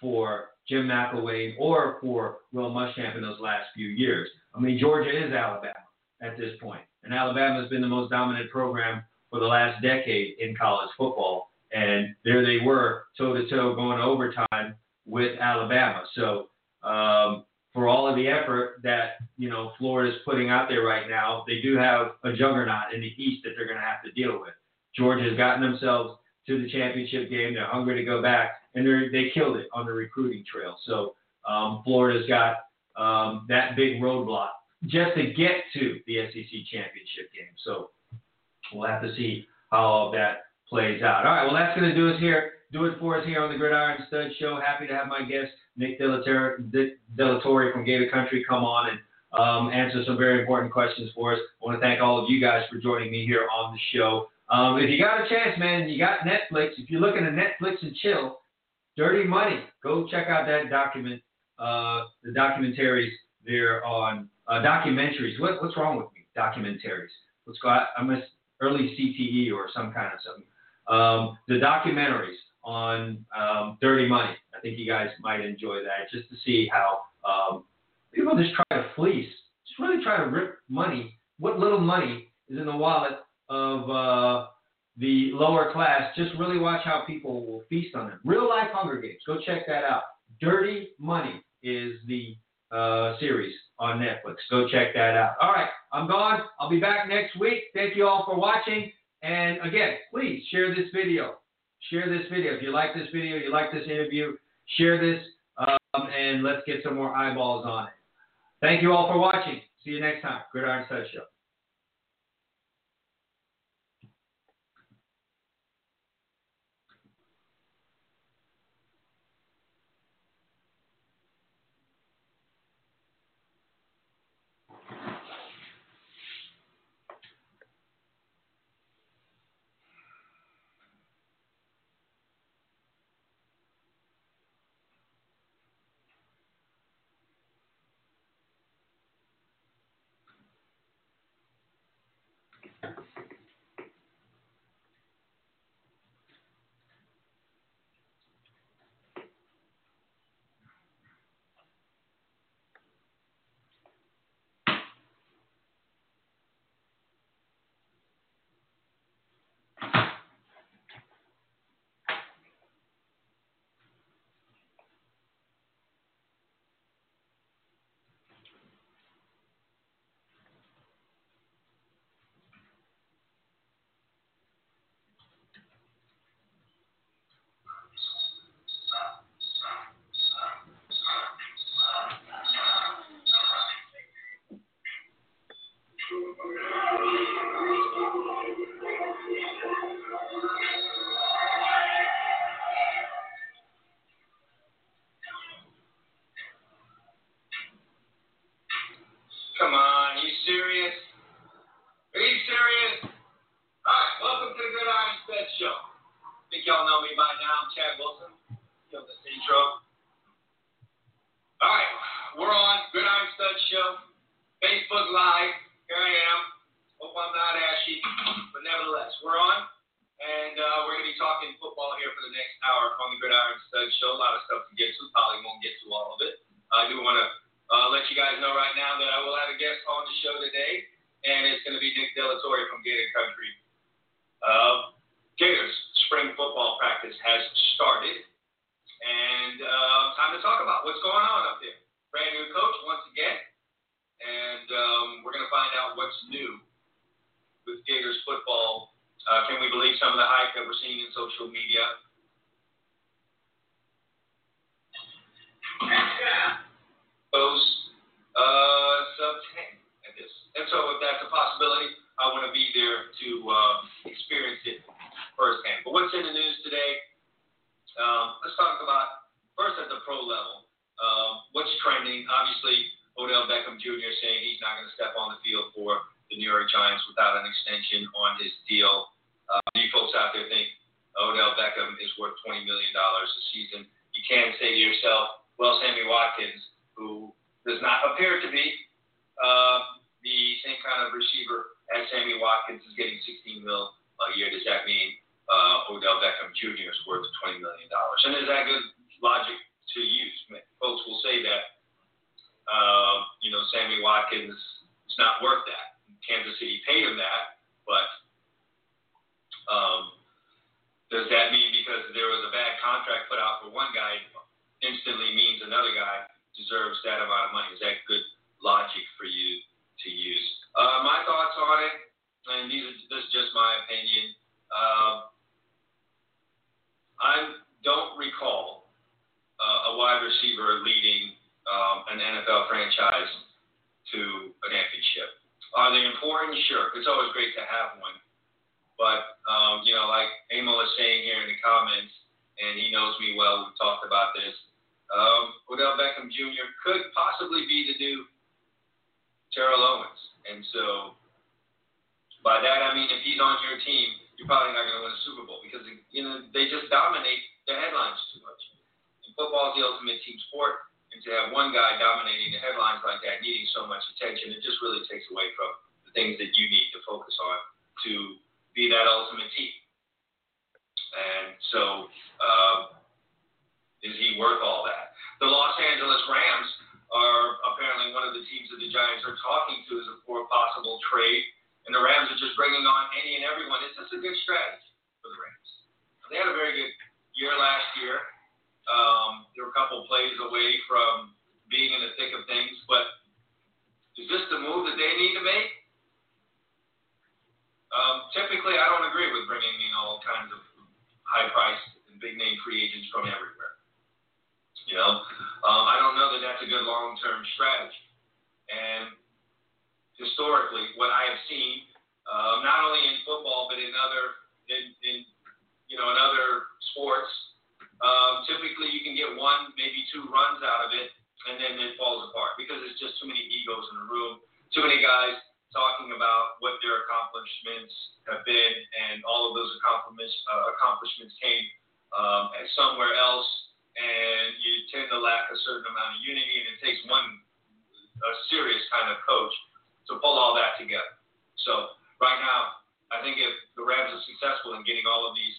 for Jim McElwain or for Will Muschamp in those last few years. I mean, Georgia is Alabama at this point, and Alabama has been the most dominant program for the last decade in college football. And there they were, toe to toe, going overtime with Alabama. So um, for all of the effort that you know Florida's putting out there right now, they do have a juggernaut in the East that they're going to have to deal with. Georgia's gotten themselves to the championship game. They're hungry to go back, and they they killed it on the recruiting trail. So um, Florida's got um, that big roadblock just to get to the SEC championship game. So we'll have to see how all that plays out. All right, well that's going to do us here. Do it for us here on the Gridiron Stud Show. Happy to have my guest Nick de la from Gator Country come on and um, answer some very important questions for us. I want to thank all of you guys for joining me here on the show. Um, if you got a chance, man, you got Netflix. If you're looking at Netflix and chill, Dirty Money. Go check out that document, uh, the documentaries there on uh, documentaries. What, what's wrong with me? Documentaries. Let's go. I'm a early CTE or some kind of something. Um, the documentaries on um, Dirty Money. I think you guys might enjoy that just to see how um, people just try to fleece, just really try to rip money. What little money is in the wallet of uh, the lower class? Just really watch how people will feast on them. Real life Hunger Games. Go check that out. Dirty Money is the uh, series on Netflix. Go check that out. All right, I'm gone. I'll be back next week. Thank you all for watching. And again, please share this video share this video. If you like this video, you like this interview, share this, um, and let's get some more eyeballs on it. Thank you all for watching. See you next time. Gridiron Stud Show. make. Um, typically, I don't agree with bringing in all kinds of high-priced and big-name free agents from everywhere. You know, um, I don't know that that's a good long-term strategy. And historically, what I have seen, uh, not only in football but in other in, in you know in other sports, um, typically you can get one, maybe two runs out of it, and then it falls apart because there's just too many egos in the room too many guys talking about what their accomplishments have been, and all of those accomplishments uh, accomplishments came um, at somewhere else, and you tend to lack a certain amount of unity, and it takes one a serious kind of coach to pull all that together. So right now, I think if the Rams are successful in getting all of these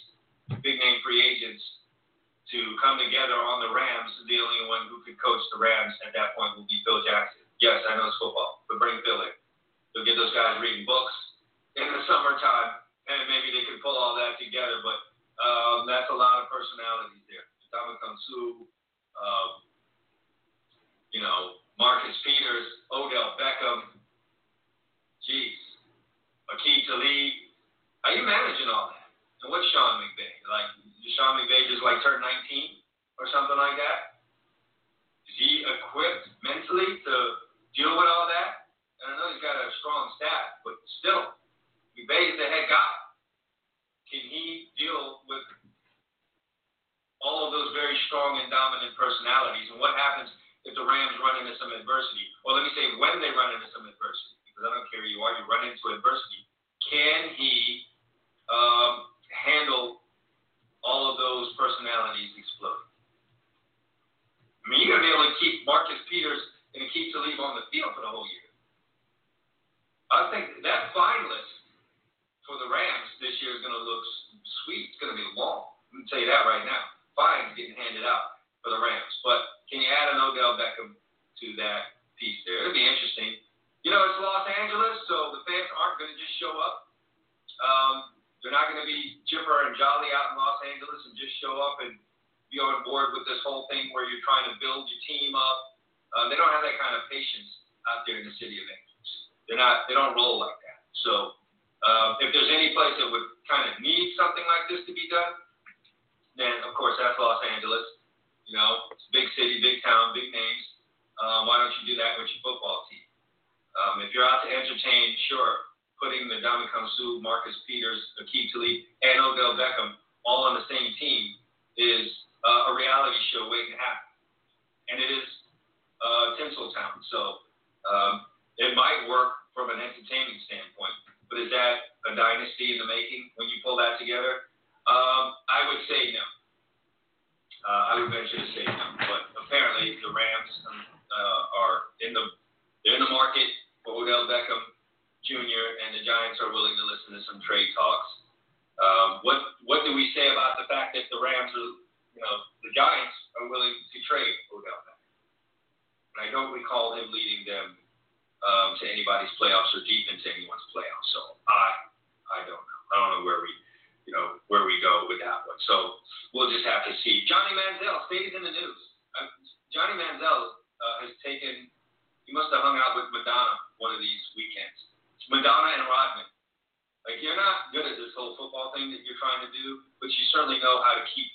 big name free agents to come together on the Rams, the only one who could coach the Rams at that point will be Phil Jackson. Yes, I know it's football, but bring Philly. You'll get those guys reading books in the summertime, and maybe they can pull all that together. But um, that's a lot of personalities there. Ndamukong Suh, um, you know, Marcus Peters, Odell Beckham. Jeez, Aqib Talib. How you managing all that? And what's Sean McVay? Like, is Sean McVay just like turn 19 or something like that? Is he equipped mentally to deal with all that. And I know he's got a strong staff, but still, McVay is the head guy. Can he deal with all of those very strong and dominant personalities? And what happens if the Rams run into some adversity? Or let me say, when they run into some adversity, because I don't care who you are, you run into adversity. Can he um, handle all of those personalities exploding? I mean, you're going to be able to keep Marcus Peters and keep Talib on the field for the whole year. I think that fine list for the Rams this year is going to look sweet. It's going to be long. I'm going to tell you that right now. Fines getting handed out for the Rams. But can you add an Odell Beckham to that piece there? It'll be interesting. You know, it's Los Angeles, so the fans aren't going to just show up. Um, they're not going to be chipper and jolly out in Los Angeles and just show up and be on board with this whole thing where you're trying to build your team up. Uh, they don't have that kind of patience out there in the city of Angels. They're not. They don't roll like that. So um, if there's any place that would kind of need something like this to be done, then of course that's Los Angeles. You know, it's a big city, big town, big names. Um, why don't you do that with your football team? Um, if you're out to entertain, sure, putting the Ndamukong Suh, Marcus Peters, Aqib Talib, and Odell Beckham all on the same team is uh, a reality show waiting to happen. And it is uh, Tinseltown. So um, it might work from an entertainment standpoint. But is that a dynasty in the making when you pull that together? Um, I would say no. Uh, I would venture to say no. But apparently the Rams uh, are in the they're in the market for Odell Beckham Jr. and the Giants are willing to listen to some trade talks. Um, what what do we say about the fact that the Rams are you know the Giants are willing to trade Odell Beckham? And I don't recall him leading them um, to anybody's playoffs or deep into anyone's playoffs. So I I don't know. I don't know where we you know where we go with that one. So we'll just have to see. Johnny Manziel stays in the news. Uh, Johnny Manziel uh, has taken. He must have hung out with Madonna one of these weekends. It's Madonna and Rodman. Like you're not good at this whole football thing that you're trying to do, but you certainly know how to keep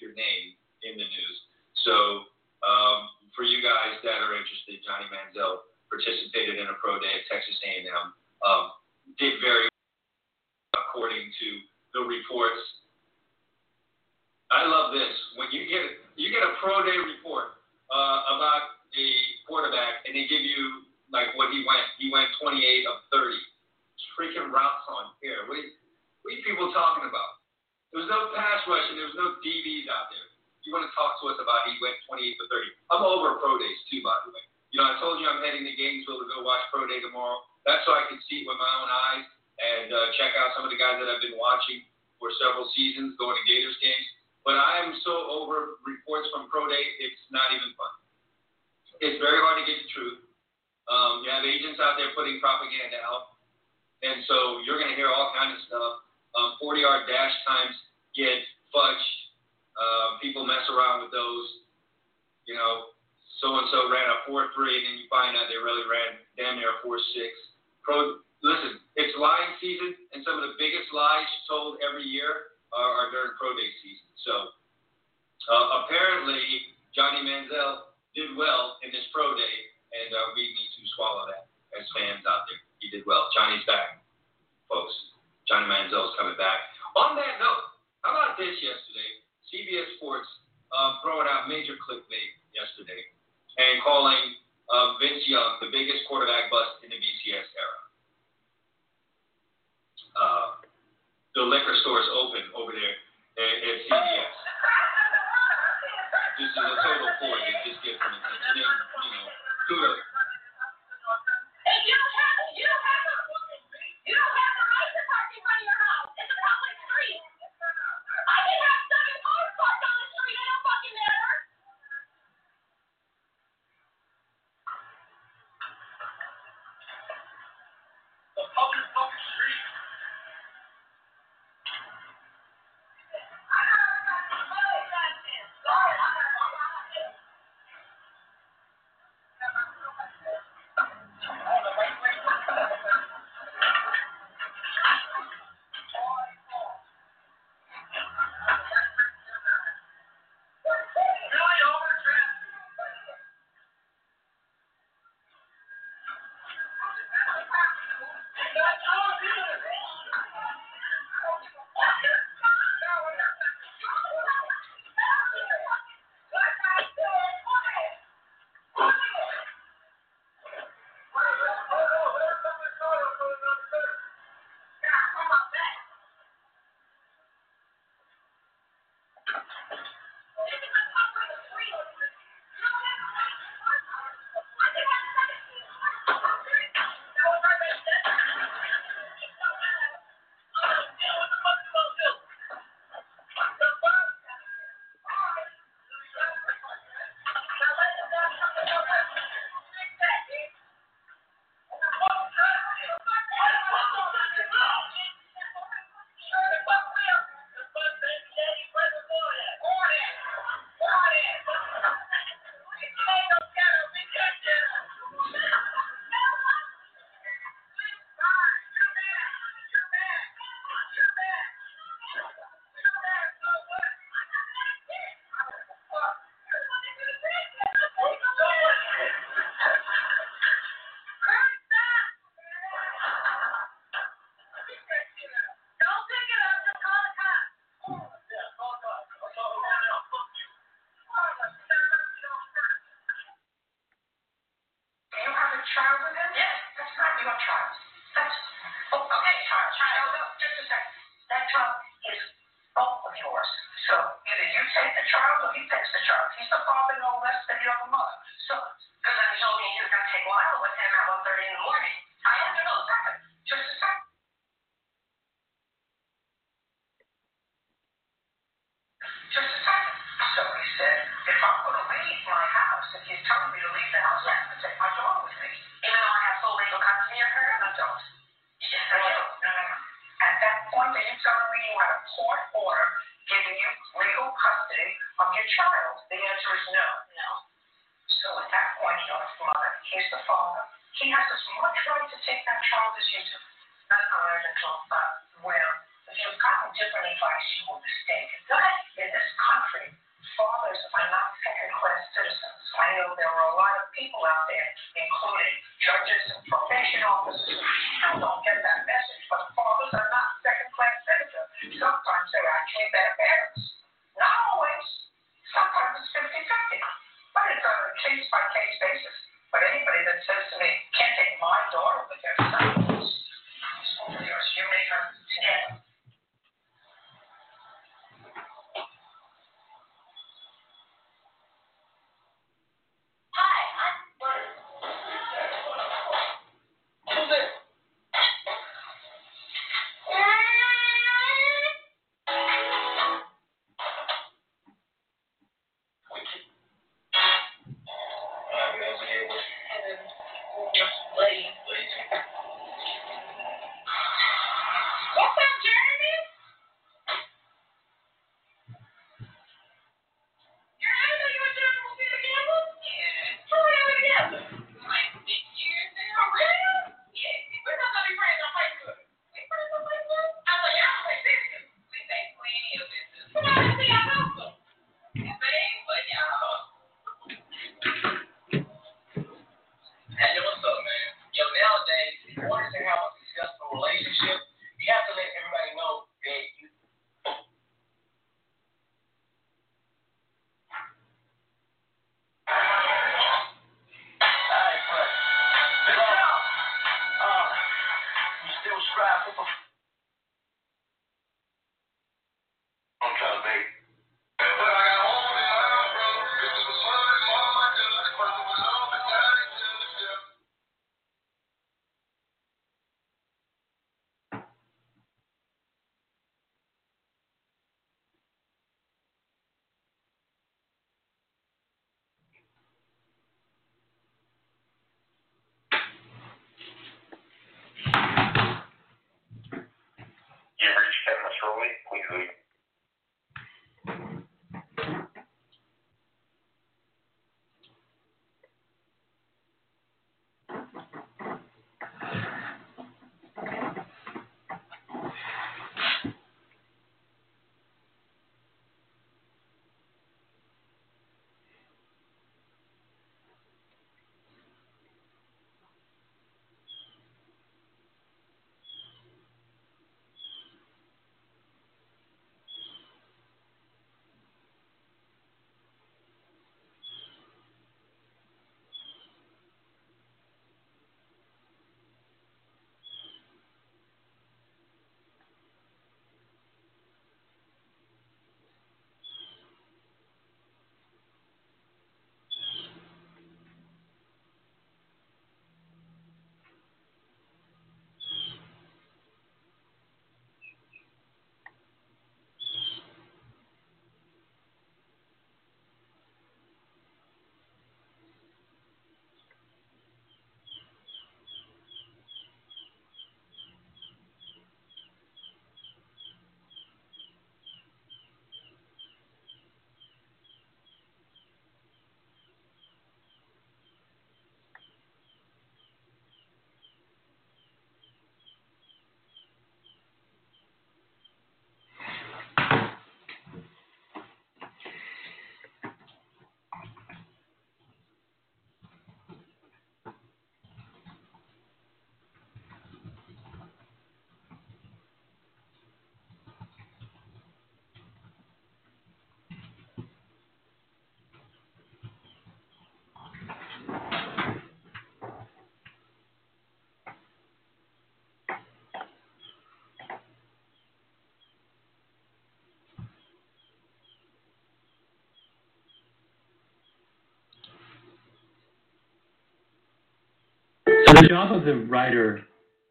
The job of the writer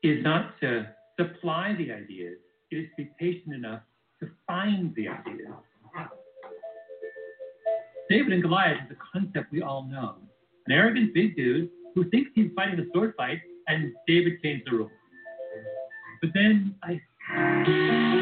is not to supply the ideas, it is to be patient enough to find the ideas. David and Goliath is a concept we all know. An arrogant big dude who thinks he's fighting a sword fight, and David changed the rules. But then I.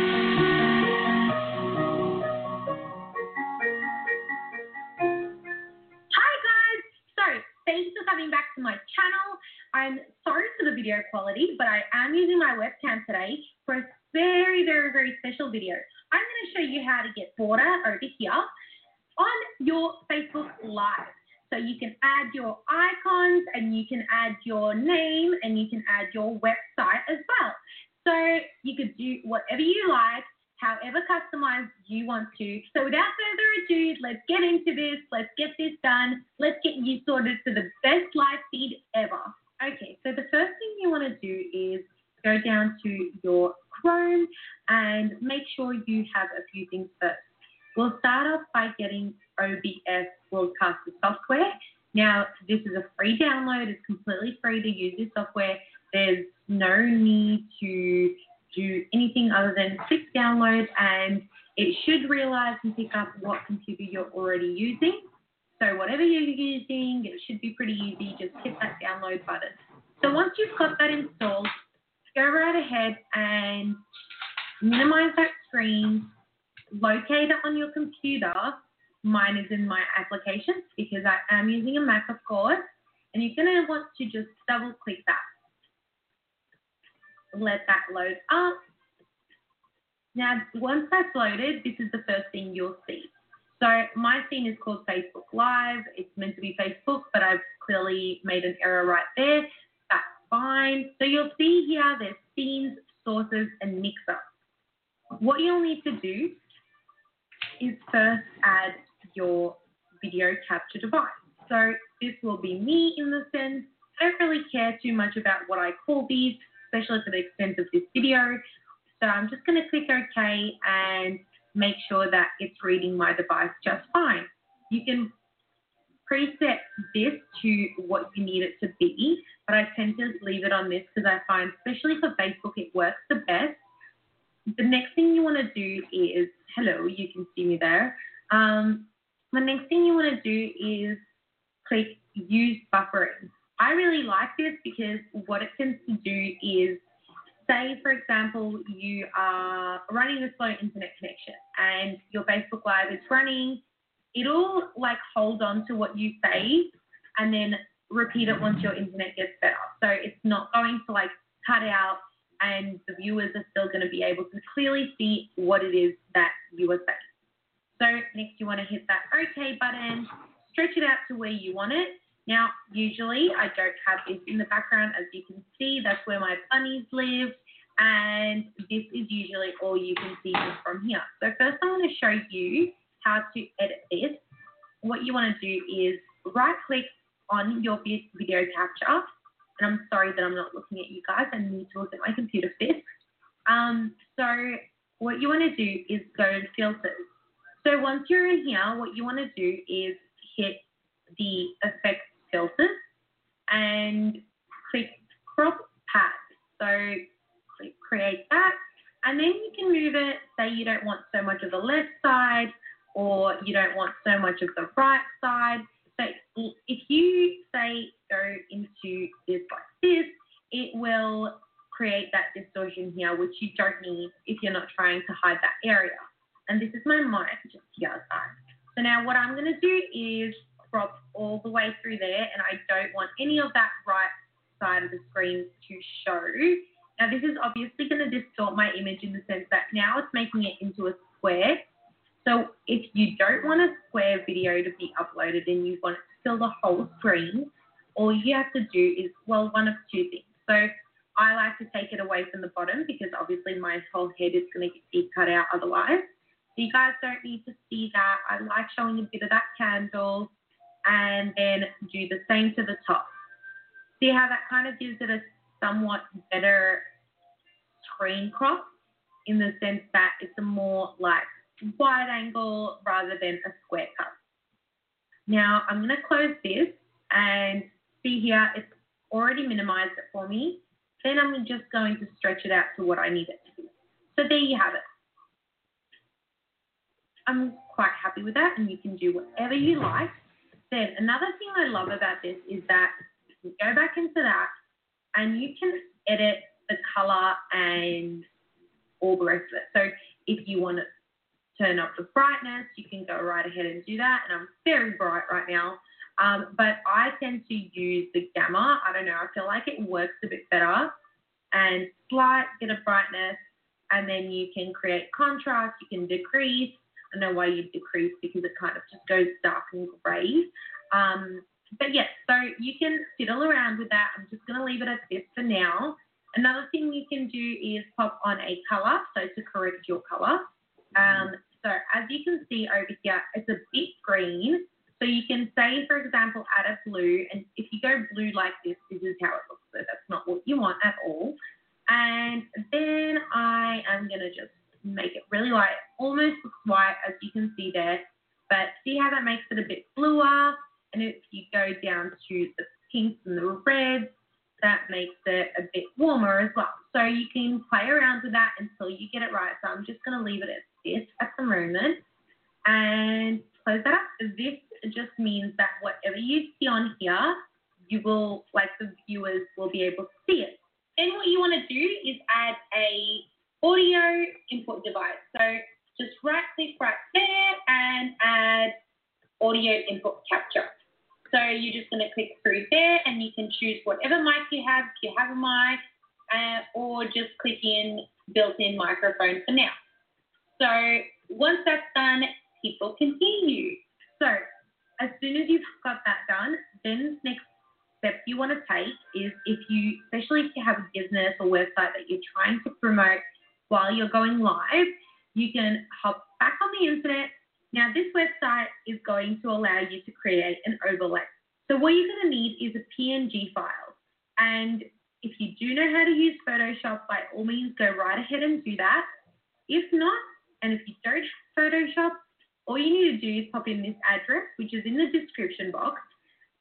let's get into this. Let's get this done. Let's get you sorted for the best live feed ever. Okay, so the first thing you want to do is go down to your Chrome and make sure you have a few things first. We'll start off by getting OBS Broadcaster software. Now, this is a free download. It's completely free to use this software. There's no need to do anything other than click download and it should realize and pick up what computer you're already using. So whatever you're using, it should be pretty easy. Just hit that download button. So once you've got that installed, go right ahead and minimize that screen, locate it on your computer. Mine is in my applications because I am using a Mac, of course. And you're going to want to just double click that. Let that load up. Now, once that's loaded, this is the first thing you'll see. So my scene is called Facebook Live. It's meant to be Facebook, but I've clearly made an error right there. That's fine. So you'll see here there's scenes, sources, and mixer. What you'll need to do is first add your video capture device. So this will be me in the sense. I don't really care too much about what I call these, especially for the extent of this video. So I'm just going to click OK and make sure that it's reading my device just fine. You can preset this to what you need it to be, but I tend to leave it on this because I find, especially for Facebook, it works the best. The next thing you want to do is, hello, you can see me there. Um, the next thing you want to do is click use buffering. I really like this because what it tends to do is say, for example, you are running a slow internet connection and your Facebook Live is running, it'll like hold on to what you say and then repeat it once your internet gets better. So it's not going to like cut out and the viewers are still going to be able to clearly see what it is that you are saying. So next you want to hit that OK button, stretch it out to where you want it. Now, usually I don't have this in the background. As you can see, that's where my bunnies live. And this is usually all you can see from here. So first I'm going to show you how to edit this. What you want to do is right click on your video capture. And I'm sorry that I'm not looking at you guys. I need to look at my computer first. Um, so what you want to do is go to filters. So once you're in here, what you want to do is hit the effects filters and click crop pad. So click create that and then you can move it, say you don't want so much of the left side or you don't want so much of the right side. So if you say go into this like this, it will create that distortion here, which you don't need if you're not trying to hide that area. And this is my mic just here. So now what I'm going to do is crop all the way through there, and I don't want any of that right side of the screen to show. Now this is obviously going to distort my image in the sense that now it's making it into a square. So if you don't want a square video to be uploaded and you want it to fill the whole screen, all you have to do is, well, one of two things. So I like to take it away from the bottom because obviously my whole head is going to get cut out otherwise. So you guys don't need to see that. I like showing a bit of that candle and then do the same to the top. See how that kind of gives it a somewhat better screen crop in the sense that it's a more like wide angle rather than a square cut. Now I'm going to close this and see here it's already minimized it for me. Then I'm just going to stretch it out to what I need it to be. So there you have it. I'm quite happy with that, and you can do whatever you like. Then another thing I love about this is that you go back into that, and you can edit the color and all the rest of it. So if you want to turn up the brightness, you can go right ahead and do that. And I'm very bright right now. Um, but I tend to use the gamma. I don't know. I feel like it works a bit better. And slight bit of brightness, and then you can create contrast. You can decrease. I know why you decrease because it kind of just goes dark and grey. Um, but yes, so you can fiddle around with that. I'm just going to leave it at this for now. Another thing you can do is pop on a color, so to correct your color. Um, so as you can see over here, it's a bit green. So you can say, for example, add a blue, and if you go blue like this, this is how it looks. So that's not what you want at all. And then I am going to just make it really light, almost looks white as you can see there. But see how that makes it a bit bluer? And if you go down to the pinks and the reds, that makes it a bit warmer as well. So you can play around with that until you get it right. So I'm just going to leave it at this at the moment and close that up. This just means that whatever you see on here, you will, like the viewers will be able to see it. Then what you want to do is add a audio input device. So just right click right there and add audio input capture. So you're just going to click through there and you can choose whatever mic you have, if you have a mic, uh, or just click in built-in microphone for now. So once that's done, people continue. So as soon as you've got that done, then next step you want to take is if you, especially if you have a business or website that you're trying to promote while you're going live, you can hop back on the internet. Now this website is going to allow you to create an overlay. So what you're going to need is a PNG file. And if you do know how to use Photoshop, by all means, go right ahead and do that. If not, and if you don't have Photoshop, all you need to do is pop in this address, which is in the description box,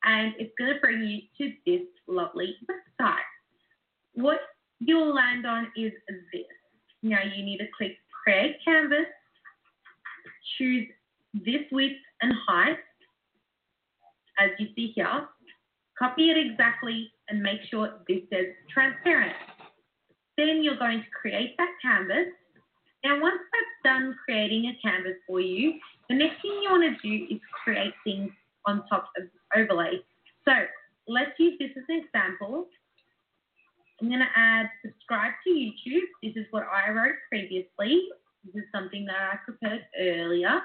and it's going to bring you to this lovely website. What you'll land on is this. Now you need to click Create Canvas, choose this width and height, as you see here, copy it exactly and make sure this says transparent. Then you're going to create that canvas now, once that's done creating a canvas for you, the next thing you want to do is create things on top of overlay. So let's use this as an example. I'm going to add subscribe to YouTube. This is what I wrote previously. This is something that I prepared earlier.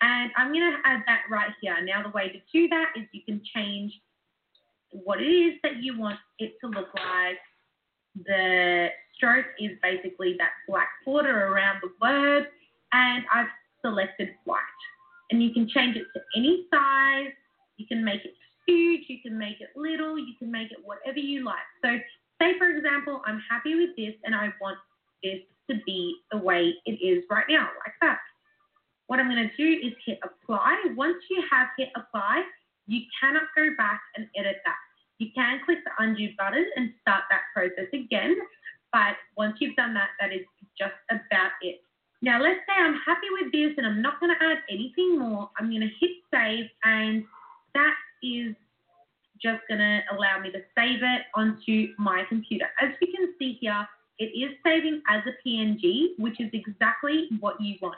And I'm going to add that right here. Now, the way to do that is you can change what it is that you want it to look like. The stroke is basically that black border around the word, and I've selected white. And you can change it to any size. You can make it huge, you can make it little, you can make it whatever you like. So, say for example, I'm happy with this and I want this to be the way it is right now, like that. What I'm going to do is hit apply. Once you have hit apply, you cannot go back and edit that. You can click the undo button and start that process again, but once you've done that, that is just about it. Now, let's say I'm happy with this and I'm not going to add anything more. I'm going to hit save, and that is just going to allow me to save it onto my computer. As you can see here, it is saving as a PNG, which is exactly what you want.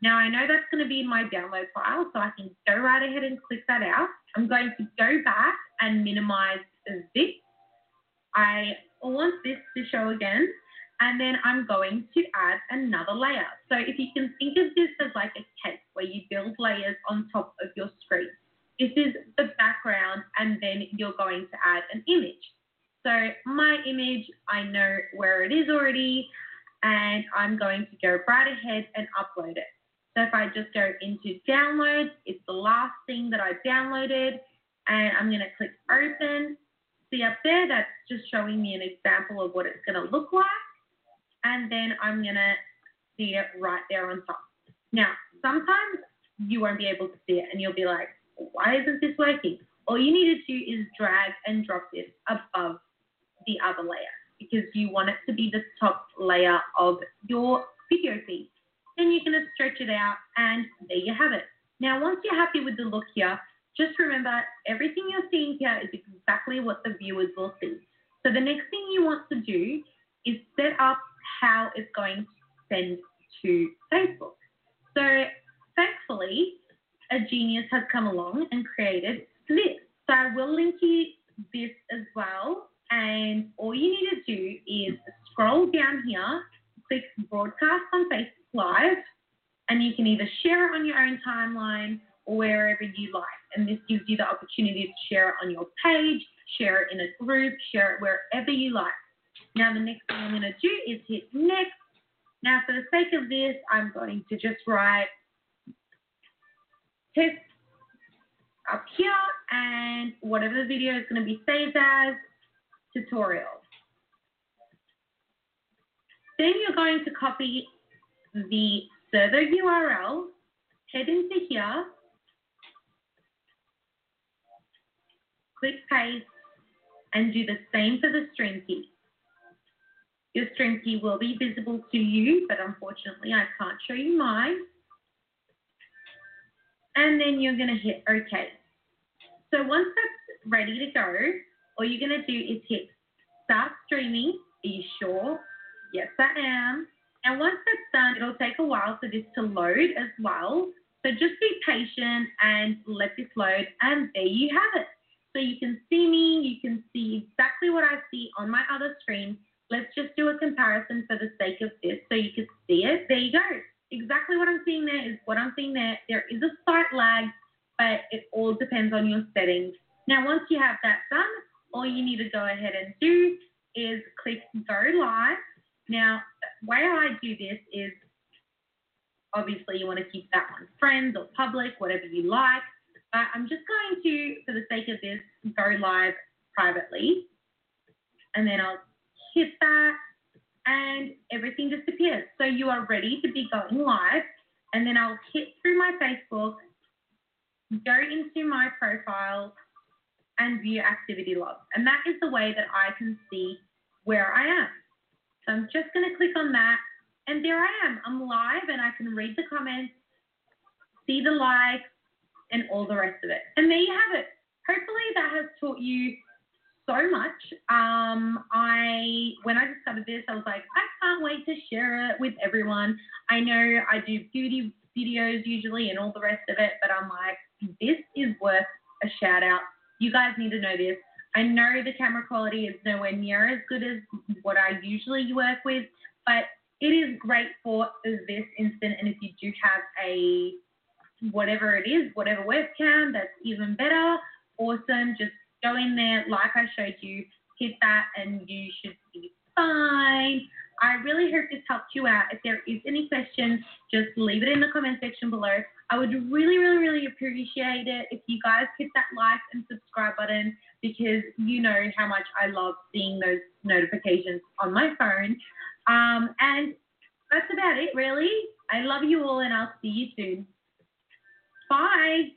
Now, I know that's going to be in my download file, so I can go right ahead and click that out. I'm going to go back and minimize this. I want this to show again, and then I'm going to add another layer. So if you can think of this as like a cake where you build layers on top of your screen. This is the background, and then you're going to add an image. So my image, I know where it is already, and I'm going to go right ahead and upload it. So if I just go into downloads, it's the last thing that I downloaded, and I'm going to click open, see up there, that's just showing me an example of what it's going to look like. And then I'm going to see it right there on top. Now, sometimes you won't be able to see it and you'll be like, why isn't this working? all you need to do is drag and drop this above the other layer because you want it to be the top layer of your video feed. Then you're going to stretch it out and there you have it. Now, once you're happy with the look here, just remember everything you're seeing here is exactly what the viewers will see. So the next thing you want to do is set up how it's going to send to Facebook. So thankfully, a genius has come along and created this. So I will link you this as well. And all you need to do is scroll down here, click broadcast on Facebook Live, and you can either share it on your own timeline or wherever you like. And this gives you the opportunity to share it on your page, share it in a group, share it wherever you like. Now, the next thing I'm going to do is hit next. Now, for the sake of this, I'm going to just write test up here and whatever the video is going to be saved as tutorial. Then you're going to copy the server URL, head into here, click paste, and do the same for the stream key. Your stream key will be visible to you, but unfortunately I can't show you mine. And then you're going to hit OK. So once that's ready to go, all you're going to do is hit Start Streaming. Are you sure? Yes, I am. And once that's done, it'll take a while for this to load as well. So just be patient and let this load, and there you have it. So you can see me, you can see exactly what I see on my other screen. Let's just do a comparison for the sake of this so you can see it. There you go. Exactly what I'm seeing there is what I'm seeing there. There is a slight lag, but it all depends on your settings. Now, once you have that done, all you need to go ahead and do is click go live. Now, the way I do this is obviously you want to keep that on friends or public, whatever you like. But I'm just going to, for the sake of this, go live privately. And then I'll hit that and everything disappears. So you are ready to be going live. And then I'll hit through my Facebook, go into my profile, and view activity logs. And that is the way that I can see where I am. So I'm just going to click on that. And there I am. I'm live and I can read the comments, see the likes, and all the rest of it. And there you have it. Hopefully that has taught you so much. Um, I when I discovered this, I was like, I can't wait to share it with everyone. I know I do beauty videos usually and all the rest of it, but I'm like, this is worth a shout out. You guys need to know this. I know the camera quality is nowhere near as good as what I usually work with, but it is great for this instant. And if you do have a whatever it is, whatever webcam, that's even better. Awesome. Just go in there, like I showed you, hit that, and you should be fine. I really hope this helped you out. If there is any questions, just leave it in the comment section below. I would really, really, really appreciate it if you guys hit that like and subscribe button because you know how much I love seeing those notifications on my phone. Um, and that's about it, really. I love you all, and I'll see you soon. Bye.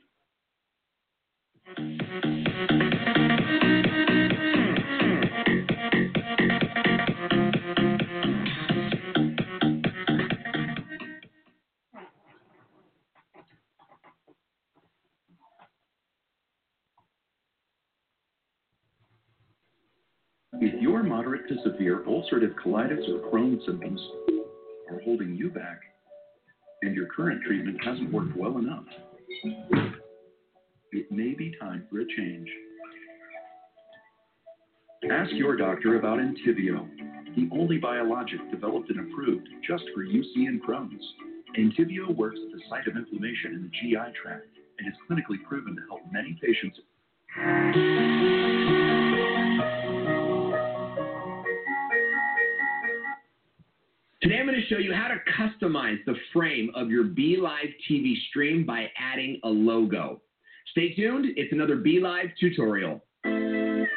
If your moderate to severe ulcerative colitis or Crohn's symptoms are holding you back, and your current treatment hasn't worked well enough, it may be time for a change. Ask your doctor about Entyvio, the only biologic developed and approved just for UC and Crohn's. Entyvio works at the site of inflammation in the GI tract and is clinically proven to help many patients. Today I'm going to show you how to customize the frame of your Be Live TV stream by adding a logo. Stay tuned, it's another Be Live tutorial. Hey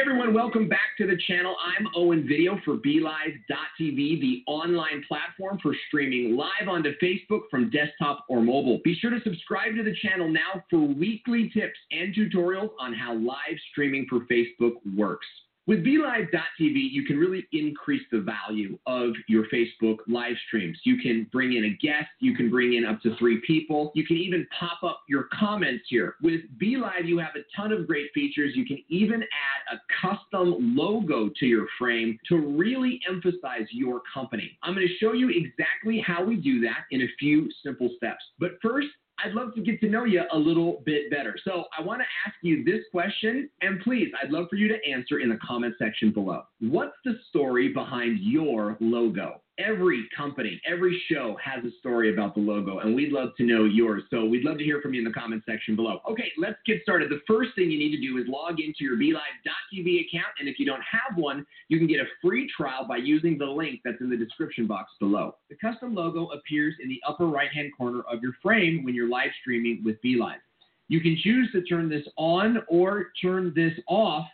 everyone, welcome back to the channel. I'm Owen Video for BeLive.tv, the online platform for streaming live onto Facebook from desktop or mobile. Be sure to subscribe to the channel now for weekly tips and tutorials on how live streaming for Facebook works. With BeLive.tv, you can really increase the value of your Facebook live streams. You can bring in a guest, you can bring in up to three people, you can even pop up your comments here. With BeLive, you have a ton of great features. You can even add a custom logo to your frame to really emphasize your company. I'm going to show you exactly how we do that in a few simple steps. But first, I'd love to get to know you a little bit better. So I want to ask you this question, and please, I'd love for you to answer in the comment section below. What's the story behind your logo? Every company, every show has a story about the logo, and we'd love to know yours. So we'd love to hear from you in the comment section below. Okay, let's get started. The first thing you need to do is log into your BeLive.tv account, and if you don't have one, you can get a free trial by using the link that's in the description box below. The custom logo appears in the upper right-hand corner of your frame when you're live streaming with BeLive. You can choose to turn this on or turn this off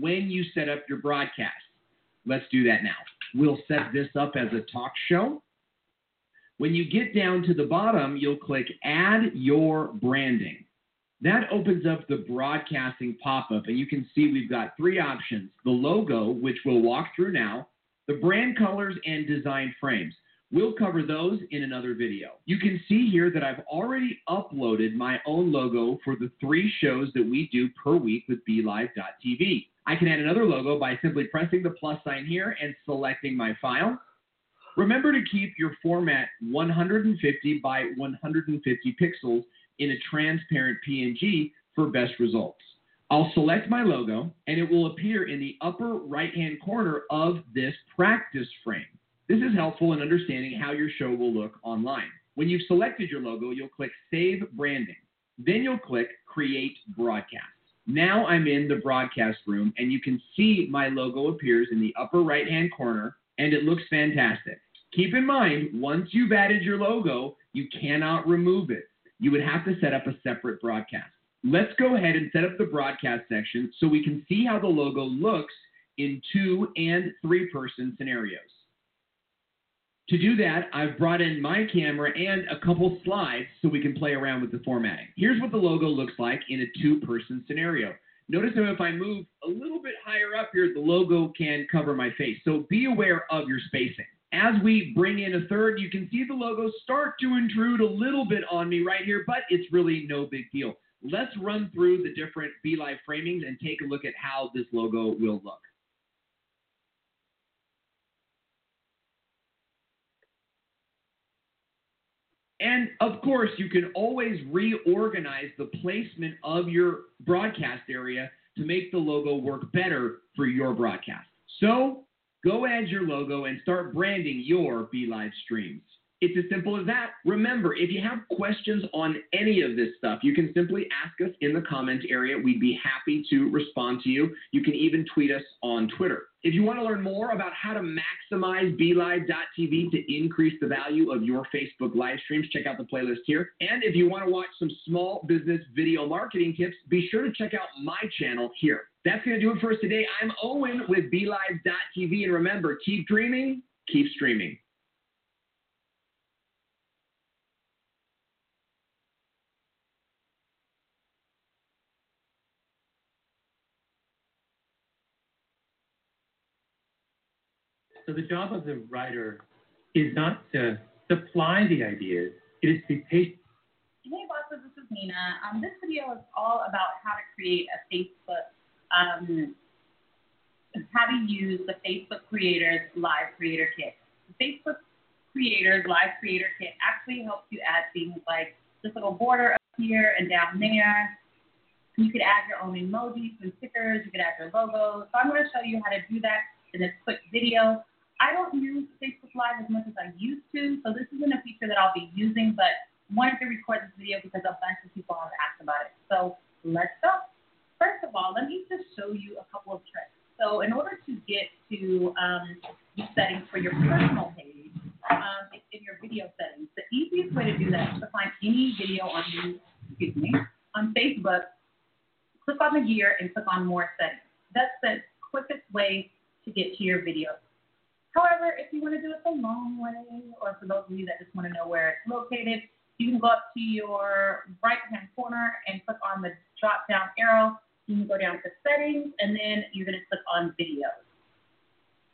when you set up your broadcast. Let's do that now. We'll set this up as a talk show. When you get down to the bottom, you'll click Add Your Branding. That opens up the broadcasting pop up, and you can see we've got three options the logo, which we'll walk through now, the brand colors, and design frames. We'll cover those in another video. You can see here that I've already uploaded my own logo for the three shows that we do per week with BeLive.tv. I can add another logo by simply pressing the plus sign here and selecting my file. Remember to keep your format 150 by 150 pixels in a transparent PNG for best results. I'll select my logo and it will appear in the upper right hand corner of this practice frame. This is helpful in understanding how your show will look online. When you've selected your logo, you'll click Save Branding. Then you'll click Create Broadcast. Now I'm in the broadcast room and you can see my logo appears in the upper right hand corner and it looks fantastic. Keep in mind, once you've added your logo, you cannot remove it. You would have to set up a separate broadcast. Let's go ahead and set up the broadcast section so we can see how the logo looks in two and three person scenarios. To do that, I've brought in my camera and a couple slides so we can play around with the formatting. Here's what the logo looks like in a two-person scenario. Notice how if I move a little bit higher up here, the logo can cover my face. So be aware of your spacing. As we bring in a third, you can see the logo start to intrude a little bit on me right here, but it's really no big deal. Let's run through the different BeLive framings and take a look at how this logo will look. And of course, you can always reorganize the placement of your broadcast area to make the logo work better for your broadcast. So go add your logo and start branding your BeLive streams. It's as simple as that. Remember, if you have questions on any of this stuff, you can simply ask us in the comment area. We'd be happy to respond to you. You can even tweet us on Twitter. If you want to learn more about how to maximize BeLive.tv to increase the value of your Facebook live streams, check out the playlist here. And if you want to watch some small business video marketing tips, be sure to check out my channel here. That's going to do it for us today. I'm Owen with BeLive.tv. And remember, keep dreaming, keep streaming. So the job of the writer is not to supply the ideas, it is to be patient. Hey bosses, this is Nina. Um, this video is all about how to create a Facebook, um, how to use the Facebook Creators Live Creator Kit. The Facebook Creators Live Creator Kit actually helps you add things like this little border up here and down there. You could add your own emojis and stickers. You could add your logos. So I'm going to show you how to do that in this quick video. I don't use Facebook Live as much as I used to, so this isn't a feature that I'll be using, but wanted to record this video because a bunch of people have asked about it. So let's go. First of all, let me just show you a couple of tricks. So in order to get to um, the settings for your personal page, um, in your video settings, the easiest way to do that is to find any video on you, excuse me, on Facebook, click on the gear and click on more settings. That's the quickest way to get to your video. However, if you want to do it the long way, or for those of you that just want to know where it's located, you can go up to your right hand corner and click on the drop down arrow. You can go down to settings, and then you're going to click on videos.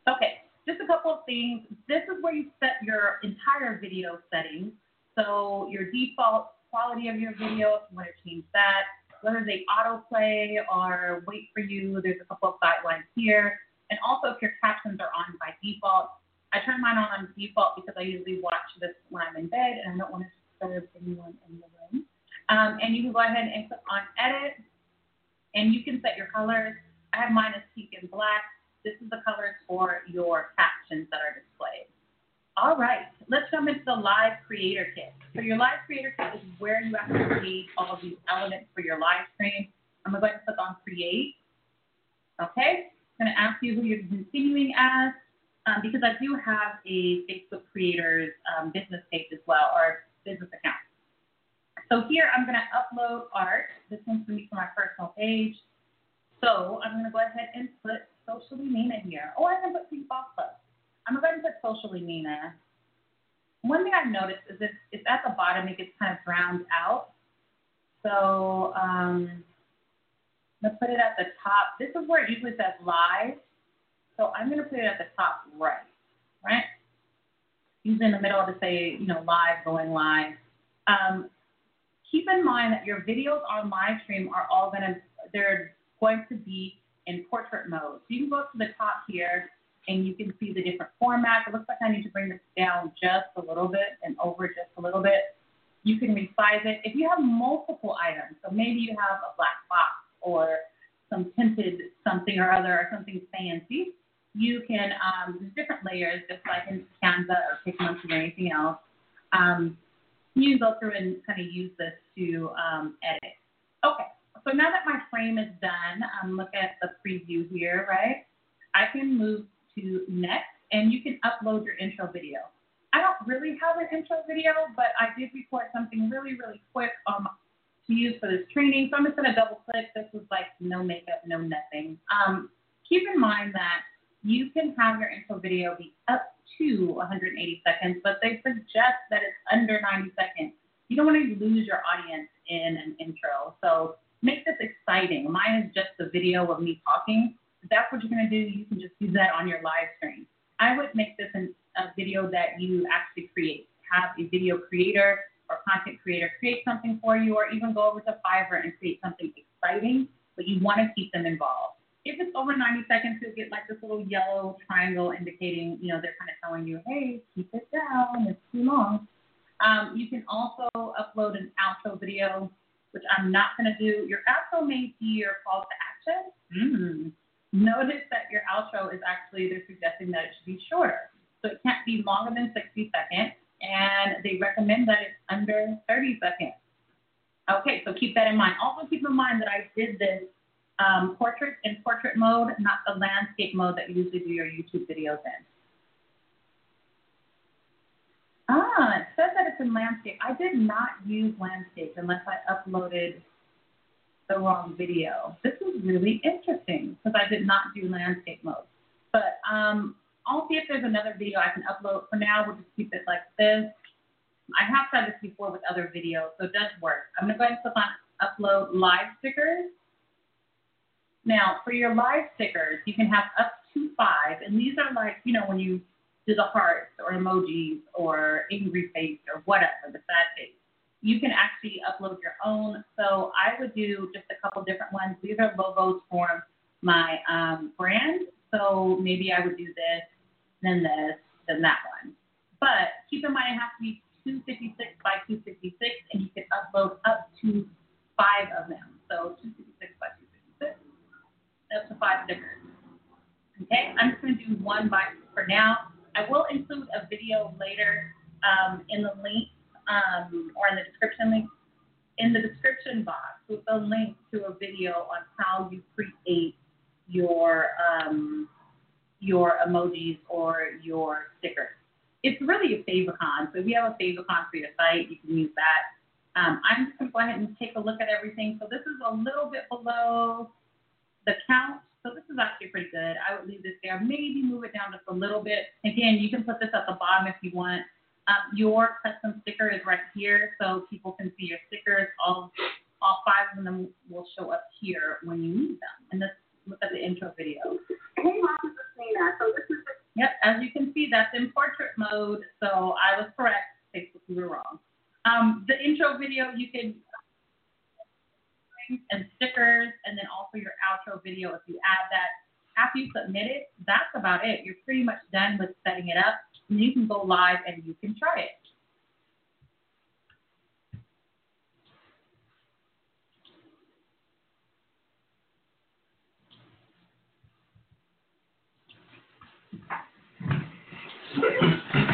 Okay, just a couple of things. This is where you set your entire video settings. So your default quality of your video, if you want to change that, whether they autoplay or wait for you, there's a couple of guidelines here. And also if your captions are on by default. I turn mine on on default because I usually watch this when I'm in bed and I don't want to disturb anyone in the room. Um, and you can go ahead and click on edit and you can set your colors. I have mine as teak and black. This is the colors for your captions that are displayed. All right, let's jump into the live creator kit. So your live creator kit is where you actually create all of these elements for your live stream. I'm going to click on create. Okay, going to ask you who you're continuing as um, because I do have a Facebook creators um, business page as well or business account. So here I'm going to upload art. This one's going to be for my personal page. So I'm going to go ahead and put Socially Nina here. Oh, I'm going put Pink Boss Club. I'm going to go ahead and put Socially Nina. One thing I've noticed is if it's at the bottom, it gets kind of drowned out. So um, I'm going to put it at the top. This is where it usually says live. So I'm going to put it at the top right, right? Usually in the middle to say, you know, live, going live. Um, keep in mind that your videos on live stream are all going to, they're going to be in portrait mode. So you can go up to the top here and you can see the different formats. It looks like I need to bring this down just a little bit and over just a little bit. You can resize it. If you have multiple items, so maybe you have a black box or some tinted something or other or something fancy, you can, um, different layers, just like in Canva or PicMonkey or anything else. Um, you can go through and kind of use this to um, edit. Okay, so now that my frame is done, um, look at the preview here, right? I can move to next, and you can upload your intro video. I don't really have an intro video, but I did record something really, really quick um, to use for this training. So I'm just going to double click. This was like no makeup, no nothing. Um, keep in mind that you can have your intro video be up to 180 seconds, but they suggest that it's under 90 seconds. You don't want to lose your audience in an intro. So make this exciting. Mine is just a video of me talking. If that's what you're going to do, you can just use that on your live stream. I would make this an, a video that you actually create. Have a video creator or content creator create something for you, or even go over to Fiverr and create something exciting, but you want to keep them involved. If it's over 90 seconds, you'll get like this little yellow triangle indicating, you know, they're kind of telling you, hey, keep it down, it's too long. Um, you can also upload an outro video, which I'm not going to do. Your outro may be your call to action. Mm. Notice that your outro is actually, they're suggesting that it should be shorter. So it can't be longer than 60 seconds, and they recommend that it's under 30 seconds. Okay, so keep that in mind. Also keep in mind that I did this um, portrait in portrait mode, not the landscape mode that you usually do your YouTube videos in. Ah, it says that it's in landscape. I did not use landscape unless I uploaded the wrong video. This is really interesting because I did not do landscape mode. But um, I'll see if there's another video I can upload. For now, we'll just keep it like this. I have tried this before with other videos, so it does work. I'm going to go ahead and click on upload live stickers. Now, for your live stickers, you can have up to five, and these are like, you know, when you do the hearts or emojis or angry face or whatever, the sad face. You can actually upload your own. So I would do just a couple different ones. These are logos for my um, brand. So maybe I would do this, then this, then that one. But keep in mind it has to be 256 by 256, and you can upload up to five of them. So 256 by 256 up to five stickers. Okay, I'm just going to do one by for now. I will include a video later um, in the link um, or in the description link. In the description box with a link to a video on how you create your um, your emojis or your stickers. It's really a favicon. So you have a favicon for your site, you can use that. Um, I'm just going to go ahead and take a look at everything. So this is a little bit below the count So this is actually pretty good. I would leave this there. Maybe move it down just a little bit. Again, you can put this at the bottom if you want. Um, your custom sticker is right here, so people can see your stickers. All all five of them will show up here when you need them. And look at the intro video. Hey, Mom, this is Nina. So this is Yep, as you can see, that's in portrait mode. So I was correct. Facebook, you were wrong. Um, the intro video, you can and stickers, and then also your outro video. If you add that after you submit it, that's about it. You're pretty much done with setting it up, and you can go live and you can try it. second.